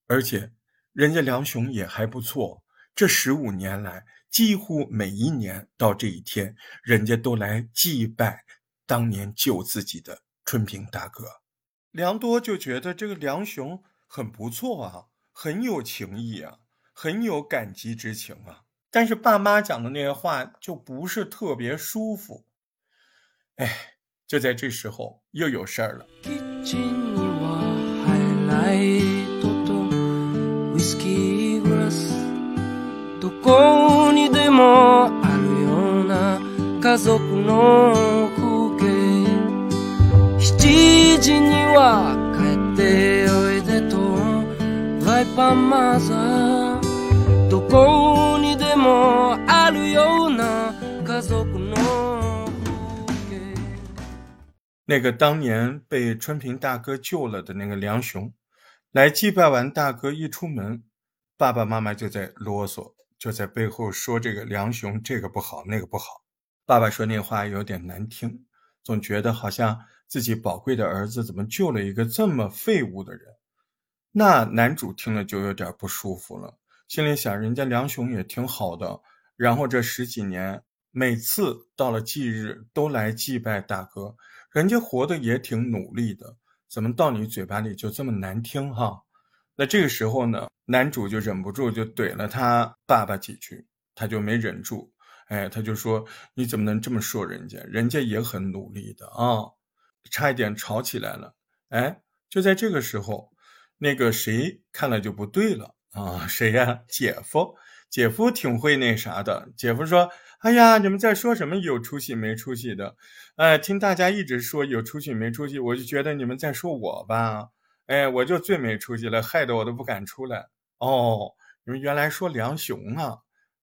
而且人家梁雄也还不错，这十五年来几乎每一年到这一天，人家都来祭拜当年救自己的春平大哥。梁多就觉得这个梁雄很不错啊，很有情义啊，很有感激之情啊。但是爸妈讲的那些话就不是特别舒服。哎，就在这时候又有事儿了。那个当年被春平大哥救了的那个梁雄，来祭拜完大哥一出门，爸爸妈妈就在啰嗦，就在背后说这个梁雄这个不好那个不好。爸爸说那话有点难听，总觉得好像。自己宝贵的儿子怎么救了一个这么废物的人？那男主听了就有点不舒服了，心里想：人家梁雄也挺好的，然后这十几年每次到了忌日都来祭拜大哥，人家活得也挺努力的，怎么到你嘴巴里就这么难听哈？那这个时候呢，男主就忍不住就怼了他爸爸几句，他就没忍住，哎，他就说：你怎么能这么说人家？人家也很努力的啊！差一点吵起来了，哎，就在这个时候，那个谁看了就不对了啊？谁呀？姐夫，姐夫挺会那啥的。姐夫说：“哎呀，你们在说什么有出息没出息的？哎，听大家一直说有出息没出息，我就觉得你们在说我吧。哎，我就最没出息了，害得我都不敢出来。哦，你们原来说梁雄啊？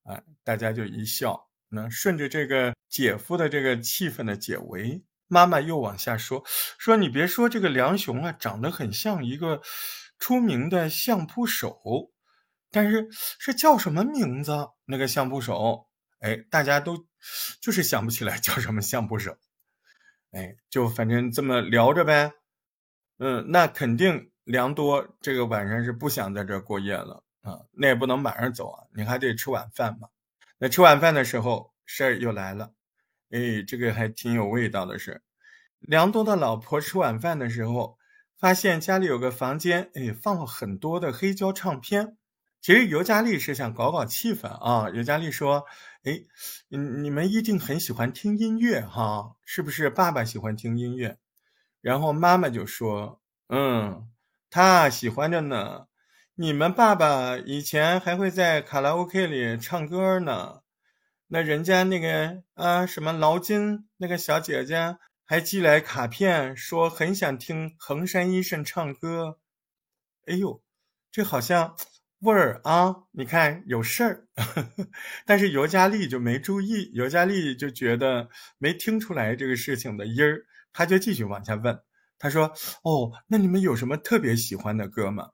哎，大家就一笑。那顺着这个姐夫的这个气氛的解围。”妈妈又往下说：“说你别说这个梁雄啊，长得很像一个出名的相扑手，但是是叫什么名字？那个相扑手，哎，大家都就是想不起来叫什么相扑手，哎，就反正这么聊着呗。嗯，那肯定梁多这个晚上是不想在这过夜了啊，那也不能马上走啊，你还得吃晚饭嘛。那吃晚饭的时候，事儿又来了。”哎，这个还挺有味道的是，梁东的老婆吃晚饭的时候，发现家里有个房间，哎，放了很多的黑胶唱片。其实尤佳丽是想搞搞气氛啊。尤佳丽说：“哎，你，你们一定很喜欢听音乐哈，是不是？爸爸喜欢听音乐。”然后妈妈就说：“嗯，他喜欢着呢。你们爸爸以前还会在卡拉 OK 里唱歌呢。”那人家那个啊，什么劳金那个小姐姐还寄来卡片，说很想听衡山医生唱歌。哎呦，这好像味儿啊！你看有事儿，[LAUGHS] 但是尤佳丽就没注意，尤佳丽就觉得没听出来这个事情的音儿，他就继续往下问。他说：“哦，那你们有什么特别喜欢的歌吗？”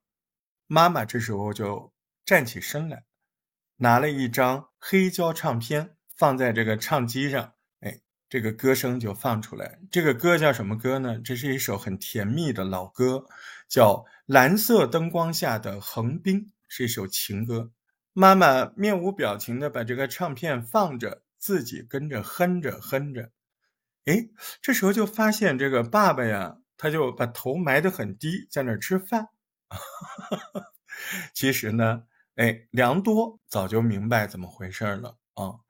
妈妈这时候就站起身来。拿了一张黑胶唱片放在这个唱机上，哎，这个歌声就放出来。这个歌叫什么歌呢？这是一首很甜蜜的老歌，叫《蓝色灯光下的横滨》，是一首情歌。妈妈面无表情的把这个唱片放着，自己跟着哼着哼着。哎，这时候就发现这个爸爸呀，他就把头埋得很低，在那儿吃饭。[LAUGHS] 其实呢。哎，良多早就明白怎么回事了啊。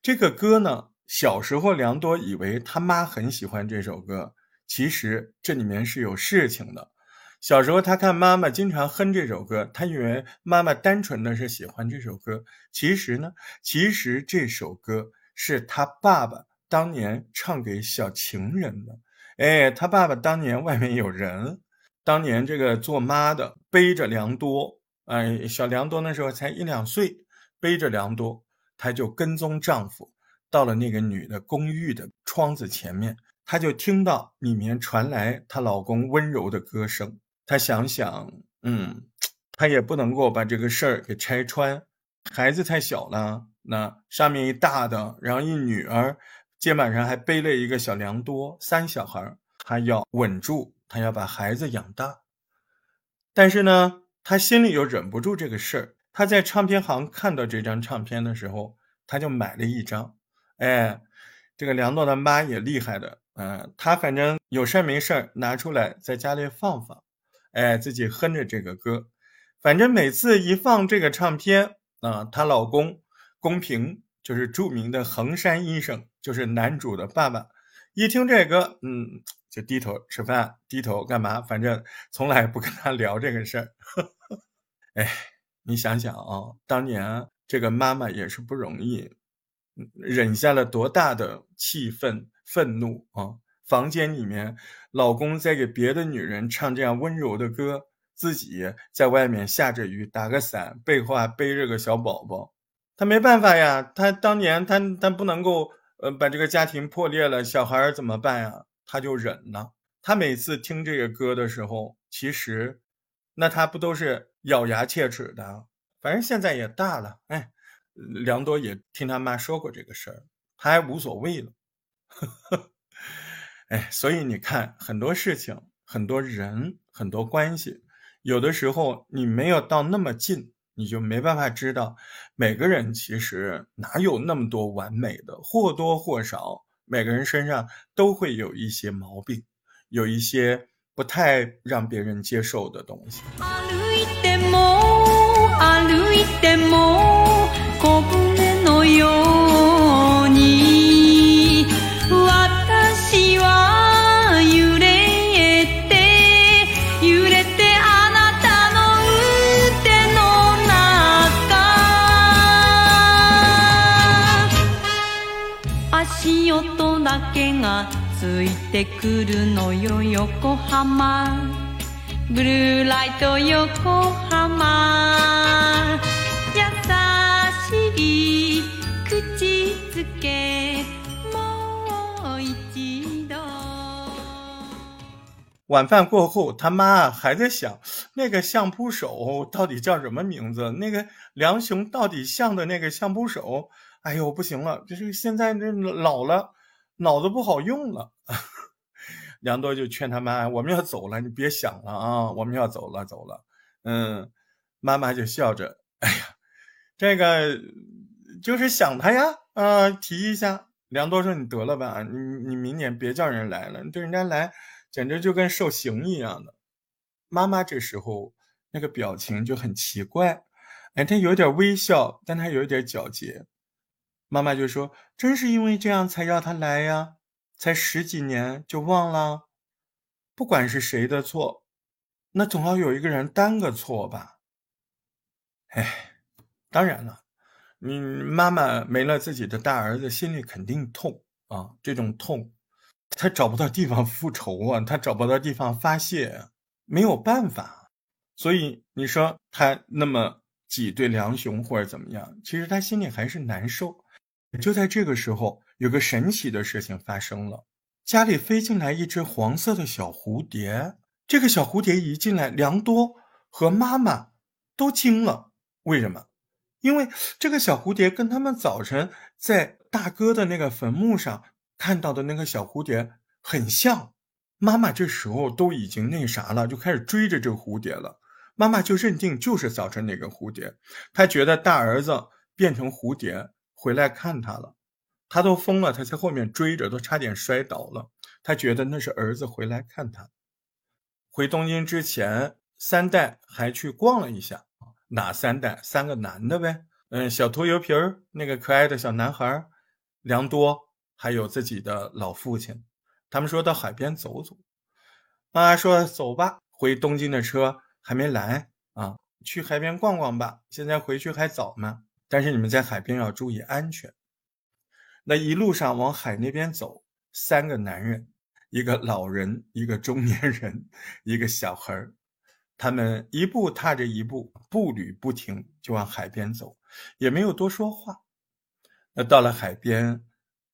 这个歌呢，小时候良多以为他妈很喜欢这首歌，其实这里面是有事情的。小时候他看妈妈经常哼这首歌，他以为妈妈单纯的是喜欢这首歌，其实呢，其实这首歌是他爸爸当年唱给小情人的。哎，他爸爸当年外面有人，当年这个做妈的背着良多，哎，小良多那时候才一两岁，背着良多。她就跟踪丈夫到了那个女的公寓的窗子前面，她就听到里面传来她老公温柔的歌声。她想想，嗯，她也不能够把这个事儿给拆穿，孩子太小了，那上面一大的，然后一女儿，肩膀上还背了一个小良多，三小孩，她要稳住，她要把孩子养大。但是呢，她心里又忍不住这个事儿。他在唱片行看到这张唱片的时候，他就买了一张。哎，这个梁诺的妈也厉害的，嗯，他反正有事儿没事儿拿出来在家里放放，哎，自己哼着这个歌。反正每次一放这个唱片，啊，她老公公平就是著名的衡山医生，就是男主的爸爸，一听这歌，嗯，就低头吃饭，低头干嘛？反正从来不跟他聊这个事儿。[LAUGHS] 哎。你想想啊，当年这个妈妈也是不容易，忍下了多大的气愤、愤怒啊！房间里面，老公在给别的女人唱这样温柔的歌，自己在外面下着雨，打个伞，背后还背着个小宝宝，他没办法呀。他当年他他不能够呃把这个家庭破裂了，小孩怎么办呀？他就忍了。他每次听这个歌的时候，其实。那他不都是咬牙切齿的？反正现在也大了，哎，梁多也听他妈说过这个事儿，他还无所谓了。[LAUGHS] 哎，所以你看，很多事情、很多人、很多关系，有的时候你没有到那么近，你就没办法知道，每个人其实哪有那么多完美的，或多或少，每个人身上都会有一些毛病，有一些。不太让别人接受的东西。てくるのよ横浜ブルーライト横浜優しい口づけもう一度晚饭过后，他妈还在想那个相扑手到底叫什么名字？那个梁雄到底像的那个相扑手？哎呦，不行了，就是现在这老了。脑子不好用了， 梁多就劝他妈：“我们要走了，你别想了啊，我们要走了，走了。”嗯，妈妈就笑着：“哎呀，这个就是想他呀，啊，提一下。”梁多说：“你得了吧，你你明年别叫人来了，你对人家来，简直就跟受刑一样的。”妈妈这时候那个表情就很奇怪，哎，她有点微笑，但她有一点皎洁。妈妈就说：“真是因为这样才要他来呀，才十几年就忘了。不管是谁的错，那总要有一个人担个错吧。哎，当然了，你妈妈没了自己的大儿子，心里肯定痛啊。这种痛，他找不到地方复仇啊，他找不到地方发泄，没有办法。所以你说他那么挤兑梁雄或者怎么样，其实他心里还是难受。”就在这个时候，有个神奇的事情发生了，家里飞进来一只黄色的小蝴蝶。这个小蝴蝶一进来，良多和妈妈都惊了。为什么？因为这个小蝴蝶跟他们早晨在大哥的那个坟墓上看到的那个小蝴蝶很像。妈妈这时候都已经那啥了，就开始追着这蝴蝶了。妈妈就认定就是早晨那个蝴蝶，她觉得大儿子变成蝴蝶。回来看他了，他都疯了，他在后面追着，都差点摔倒了。他觉得那是儿子回来看他。回东京之前，三代还去逛了一下，哪三代？三个男的呗。嗯，小拖油皮儿那个可爱的小男孩，良多，还有自己的老父亲。他们说到海边走走。妈妈说：“走吧，回东京的车还没来啊，去海边逛逛吧。现在回去还早呢，但是你们在海边要注意安全。”那一路上往海那边走，三个男人，一个老人，一个中年人，一个小孩儿，他们一步踏着一步，步履不停，就往海边走，也没有多说话。那到了海边，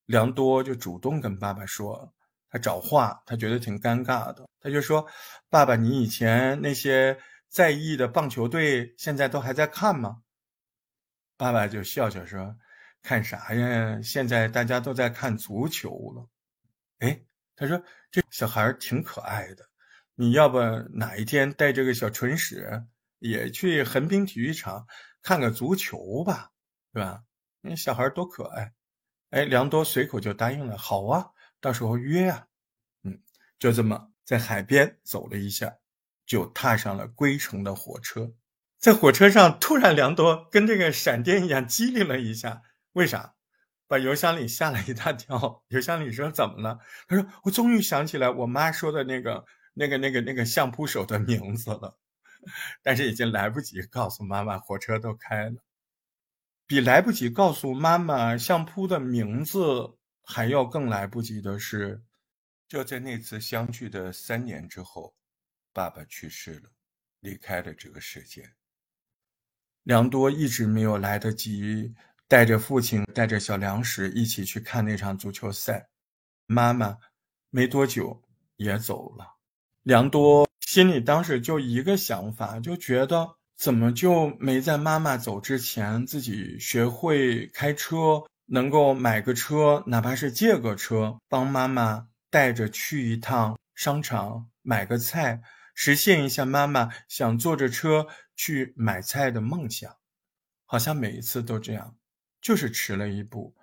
良多就主动跟爸爸说，他找话，他觉得挺尴尬的，他就说：“爸爸，你以前那些在意的棒球队，现在都还在看吗？”爸爸就笑笑说。看啥呀？现在大家都在看足球了。哎，他说这小孩挺可爱的，你要不哪一天带这个小唇屎也去横滨体育场看个足球吧，对吧？那小孩多可爱。哎，良多随口就答应了，好啊，到时候约啊。嗯，就这么在海边走了一下，就踏上了归程的火车。在火车上，突然良多跟这个闪电一样机灵了一下。为啥？把油箱里吓了一大跳。油箱里说：“怎么了？”他说：“我终于想起来我妈说的那个、那个、那个、那个相扑手的名字了，但是已经来不及告诉妈妈，火车都开了。比来不及告诉妈妈相扑的名字还要更来不及的是，就在那次相聚的三年之后，爸爸去世了，离开了这个世界。良多一直没有来得及。”带着父亲，带着小粮食一起去看那场足球赛。妈妈没多久也走了。良多心里当时就一个想法，就觉得怎么就没在妈妈走之前自己学会开车，能够买个车，哪怕是借个车，帮妈妈带着去一趟商场买个菜，实现一下妈妈想坐着车去买菜的梦想。好像每一次都这样。就是迟了一步，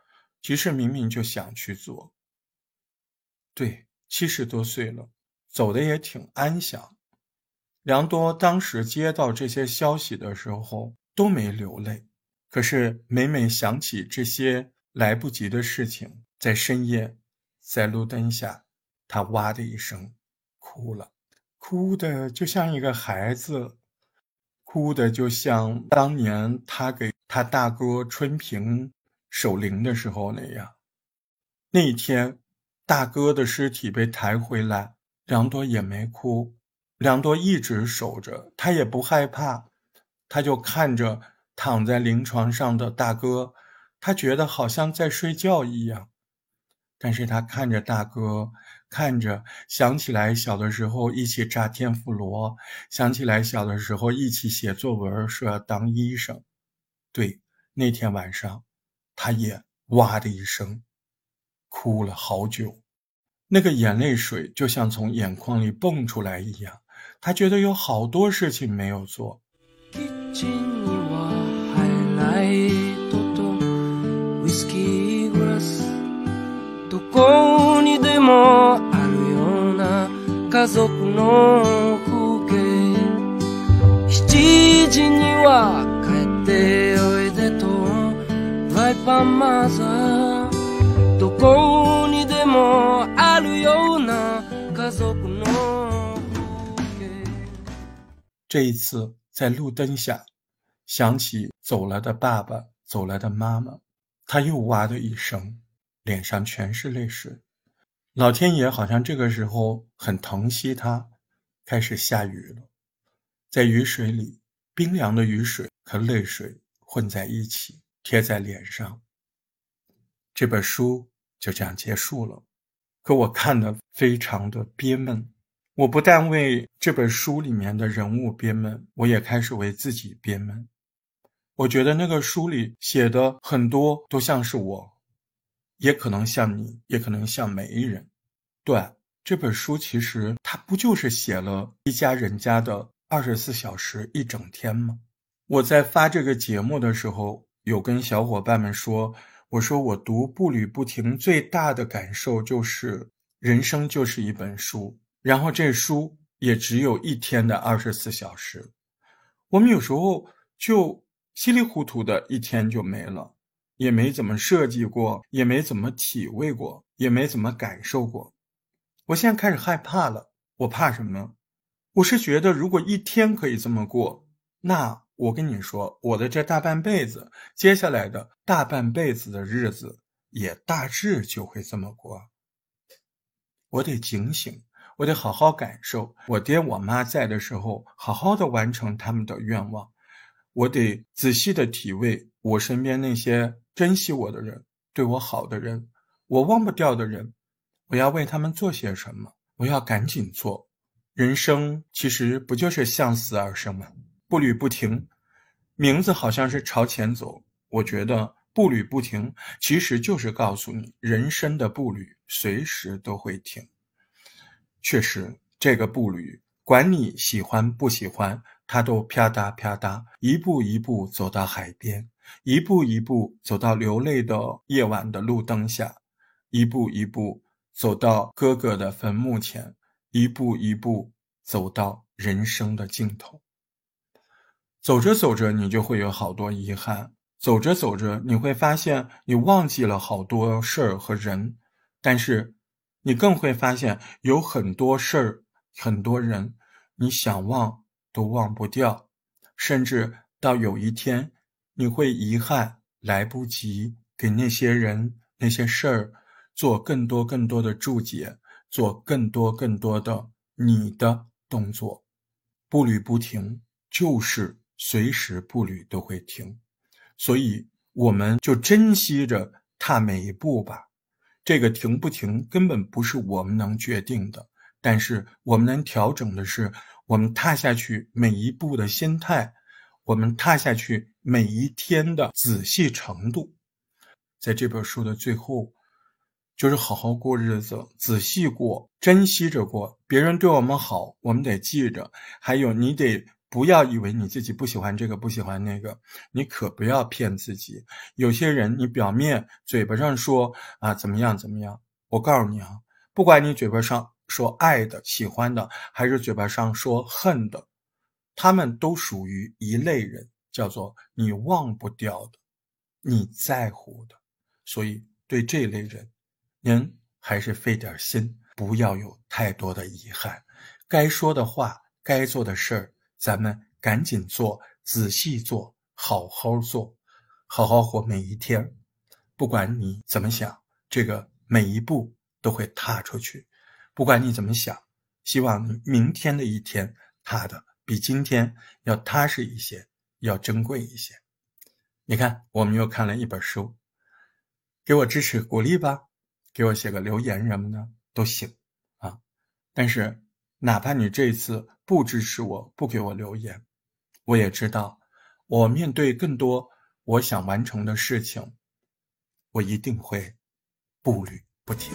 其实明明就想去做。对，七十多岁了，走的也挺安详。梁多当时接到这些消息的时候都没流泪，可是每每想起这些来不及的事情，在深夜，在路灯下，他哇的一声哭了，哭的就像一个孩子。哭的就像当年他给他大哥春平守灵的时候那样。那一天，大哥的尸体被抬回来，梁多也没哭，梁多一直守着，他也不害怕，他就看着躺在灵床上的大哥，他觉得好像在睡觉一样，但是他看着大哥。看着，想起来小的时候一起炸天妇罗，想起来小的时候一起写作文，说要当医生。对，那天晚上，他也哇的一声，哭了好久，那个眼泪水就像从眼眶里蹦出来一样。他觉得有好多事情没有做。家族の風景7時には帰っておいでとワイパンマザーどこにでもあるような家族の这一次在路灯下想起走了的爸爸走了的妈妈他又哇的一声 脸上全是泪水老天爷好像这个时候很疼惜他，开始下雨了，在雨水里，冰凉的雨水和泪水混在一起，贴在脸上。这本书就这样结束了，可我看的非常的憋闷。我不但为这本书里面的人物憋闷，我也开始为自己憋闷。我觉得那个书里写的很多都像是我。也可能像你，也可能像媒人。对这本书，其实它不就是写了一家人家的二十四小时一整天吗？我在发这个节目的时候，有跟小伙伴们说，我说我读步履不停最大的感受就是，人生就是一本书，然后这书也只有一天的二十四小时。我们有时候就稀里糊涂的一天就没了，也没怎么设计过，也没怎么体味过，也没怎么感受过。我现在开始害怕了，我怕什么呢？我是觉得，如果一天可以这么过，那我跟你说，我的这大半辈子，接下来的大半辈子的日子，也大致就会这么过。我得警醒，我得好好感受。我爹我妈在的时候，好好的完成他们的愿望。我得仔细的体味我身边那些珍惜我的人，对我好的人，我忘不掉的人。我要为他们做些什么？我要赶紧做。人生其实不就是向死而生吗？步履不停，名字好像是朝前走。我觉得步履不停，其实就是告诉你，人生的步履随时都会停。确实，这个步履，管你喜欢不喜欢，它都啪嗒啪嗒，一步一步走到海边，一步一步走到流泪的夜晚的路灯下，一步一步走到哥哥的坟墓前，一步一步走到人生的尽头。走着走着，你就会有好多遗憾；走着走着，你会发现你忘记了好多事儿和人，但是你更会发现有很多事儿、很多人，你想忘都忘不掉，甚至到有一天，你会遗憾来不及给那些人、那些事儿做更多更多的注解，做更多更多的你的动作，步履不停，就是。随时步履都会停，所以我们就珍惜着踏每一步吧。这个停不停根本不是我们能决定的，但是我们能调整的是我们踏下去每一步的心态，我们踏下去每一天的仔细程度。在这本书的最后，就是好好过日子，仔细过，珍惜着过。别人对我们好，我们得记着。还有，你得。不要以为你自己不喜欢这个不喜欢那个，你可不要骗自己。有些人，你表面嘴巴上说啊怎么样怎么样，我告诉你啊，不管你嘴巴上说爱的、喜欢的，还是嘴巴上说恨的，他们都属于一类人，叫做你忘不掉的，你在乎的。所以对这类人，您还是费点心，不要有太多的遗憾。该说的话，该做的事儿。咱们赶紧做，仔细做，好好做，好好活每一天。不管你怎么想，这个每一步都会踏出去。不管你怎么想，希望你明天的一天踏的比今天要踏实一些，要珍贵一些，你看，我们又看了一本书，给我支持鼓励吧，给我写个留言什么的都行啊，但是哪怕你这一次不支持我，不给我留言，我也知道我面对更多我想完成的事情，我一定会步履不停。